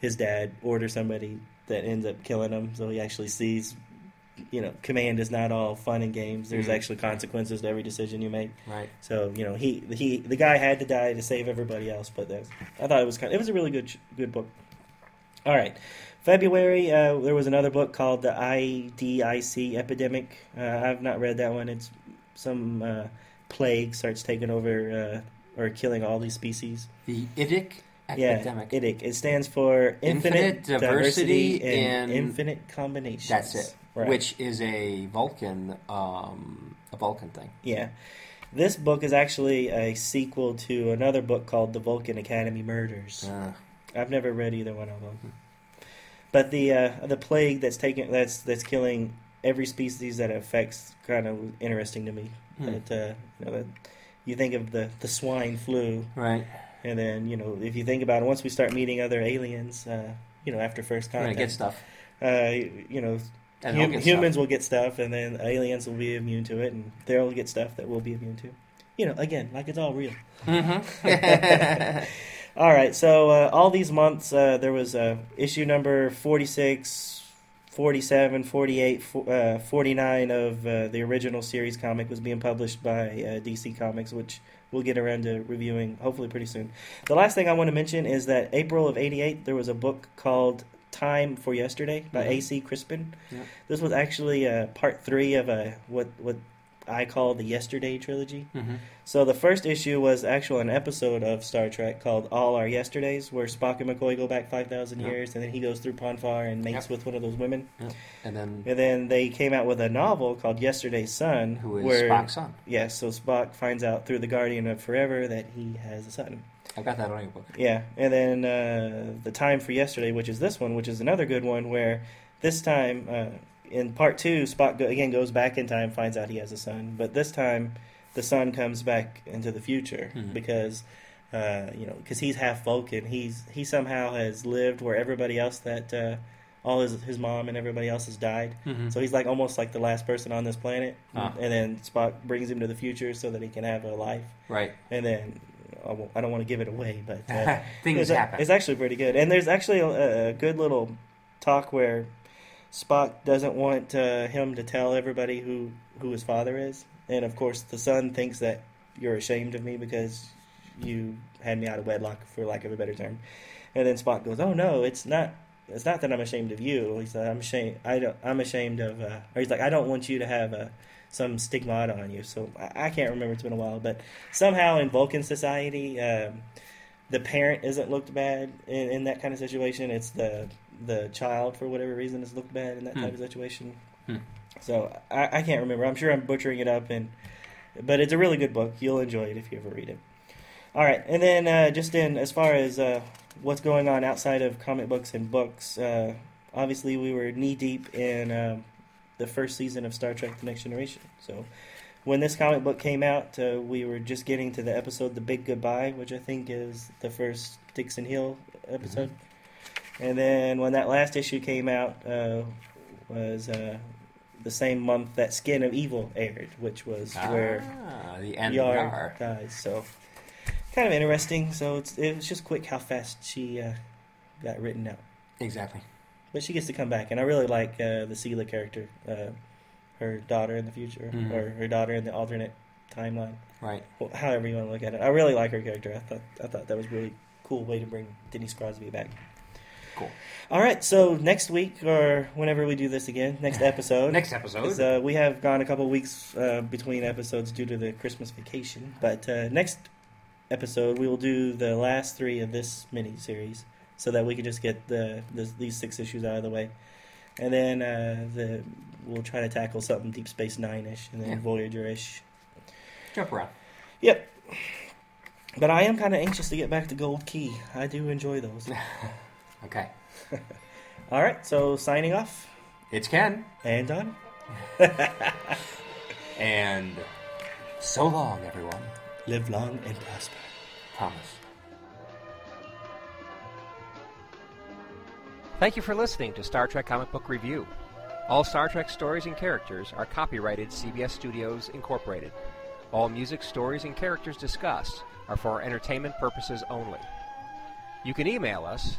his dad order somebody that ends up killing him. So he actually sees, you know, command is not all fun and games. There's Mhm. actually consequences to every decision you make. Right. So you know, he he the guy had to die to save everybody else. But that, I thought it was kind. of, It was a really good good book. All right. February, uh, there was another book called the IDIC epidemic. Uh, I've not read that one. It's some uh, plague starts taking over uh, or killing all these species. The IDIC epidemic. Yeah, IDIC. It stands for Infinite Infinite, Diversity Diversity and in- Infinite Combinations. That's it. Right. Which is a Vulcan, um, a Vulcan thing. Yeah. This book is actually a sequel to another book called The Vulcan Academy Murders. Uh, I've never read either one of them. But the uh, the plague that's taking that's that's killing every species that it affects kind of interesting to me. Hmm. That uh, you know that you think of the the swine flu, Right. and then you know if you think about it, once we start meeting other aliens, uh, you know after first contact, get stuff. uh, you know And hum- get humans stuff. will get stuff, and then aliens will be immune to it, and they'll get stuff that we'll be immune to. You know, again, like it's all real. Mhm. [LAUGHS] [LAUGHS] All right, so uh, all these months uh, there was uh, issue number 46, 47, 48, uh, 49 of uh, the original series comic was being published by uh, DC Comics, which we'll get around to reviewing hopefully pretty soon. The last thing I want to mention is that April of 88 there was a book called Time for Yesterday by Mhm. A.C. Crispin. Yeah. This was actually uh, part three of a what what I call the Yesterday trilogy. Mhm. So the first issue was actually an episode of Star Trek called All Our Yesterdays, where Spock and McCoy go back five thousand Yep. years, and then he goes through Pon farr and mates Yep. with one of those women. And then And then they came out with a novel called Yesterday's Son, who is where Spock's son? yes, so Spock finds out through the Guardian of Forever that he has a son. I've got that on your book. Yeah, and then uh, the time for yesterday, which is this one, which is another good one, where this time uh, in part two, Spock go- again goes back in time, finds out he has a son, but this time the son comes back into the future Mhm. because uh, you know because he's half Vulcan. He's he somehow has lived where everybody else that uh, all his his mom and everybody else has died. Mhm. So he's like almost like the last person on this planet, Ah. and then Spock brings him to the future so that he can have a life. Right. And then I don't want to give it away, but uh, [LAUGHS] Things it's, happen. it's actually pretty good, and there's actually a, a good little talk where Spock doesn't want uh, him to tell everybody who who his father is, and of course the son thinks that you're ashamed of me because you had me out of wedlock, for lack of a better term. And then Spock goes, "Oh no, it's not. It's not that I'm ashamed of you. He's like, I'm ashamed. I don't. I'm ashamed of. Uh, or he's like, I don't want you to have uh, some stigmata on you. So I, I can't remember. It's been a while, but somehow in Vulcan society, um, the parent isn't looked bad in, in that kind of situation. It's the the child for whatever reason is looked bad in that Hmm. type of situation. Hmm. So I, I can't remember. I'm sure I'm butchering it up, and but it's a really good book. You'll enjoy it if you ever read it. All right, and then uh, just in as far as uh, what's going on outside of comic books and books, uh, obviously we were knee deep in um, the first season of Star Trek: The Next Generation. So when this comic book came out, uh, we were just getting to the episode "The Big Goodbye," which I think is the first Dixon Hill episode. And then when that last issue came out, uh, was uh, the same month that Skin of Evil aired, which was where ah, the end Yar Yar. dies. So kind of interesting. So it's it was just quick how fast she uh, got written out. Exactly. But she gets to come back, and I really like uh, the Sela character, uh, her daughter in the future, Mhm. or her daughter in the alternate timeline. Right. Well, however you want to look at it, I really like her character. I thought I thought that was a really cool way to bring Denise Crosby back. Cool. All right, so next week or whenever we do this again, next [LAUGHS] episode. Next episode. uh, we have gone a couple weeks uh, between episodes due to the Christmas vacation. But uh, next episode, we will do the last three of this mini series so that we can just get the, the these six issues out of the way. And then uh, the we'll try to tackle something Deep Space Nine ish and then Yeah. Voyager ish. Jump around. Yep. But I am kind of anxious to get back to Gold Key. I do enjoy those. [LAUGHS] Okay. [LAUGHS] All right, so signing off It's Ken. and Don. [LAUGHS] And so long, everyone. Live long and prosper. Promise. Thank you for listening to Star Trek Comic Book Review. All Star Trek stories and characters are copyrighted CBS Studios Incorporated. All music, stories, and characters discussed are for entertainment purposes only. You can email us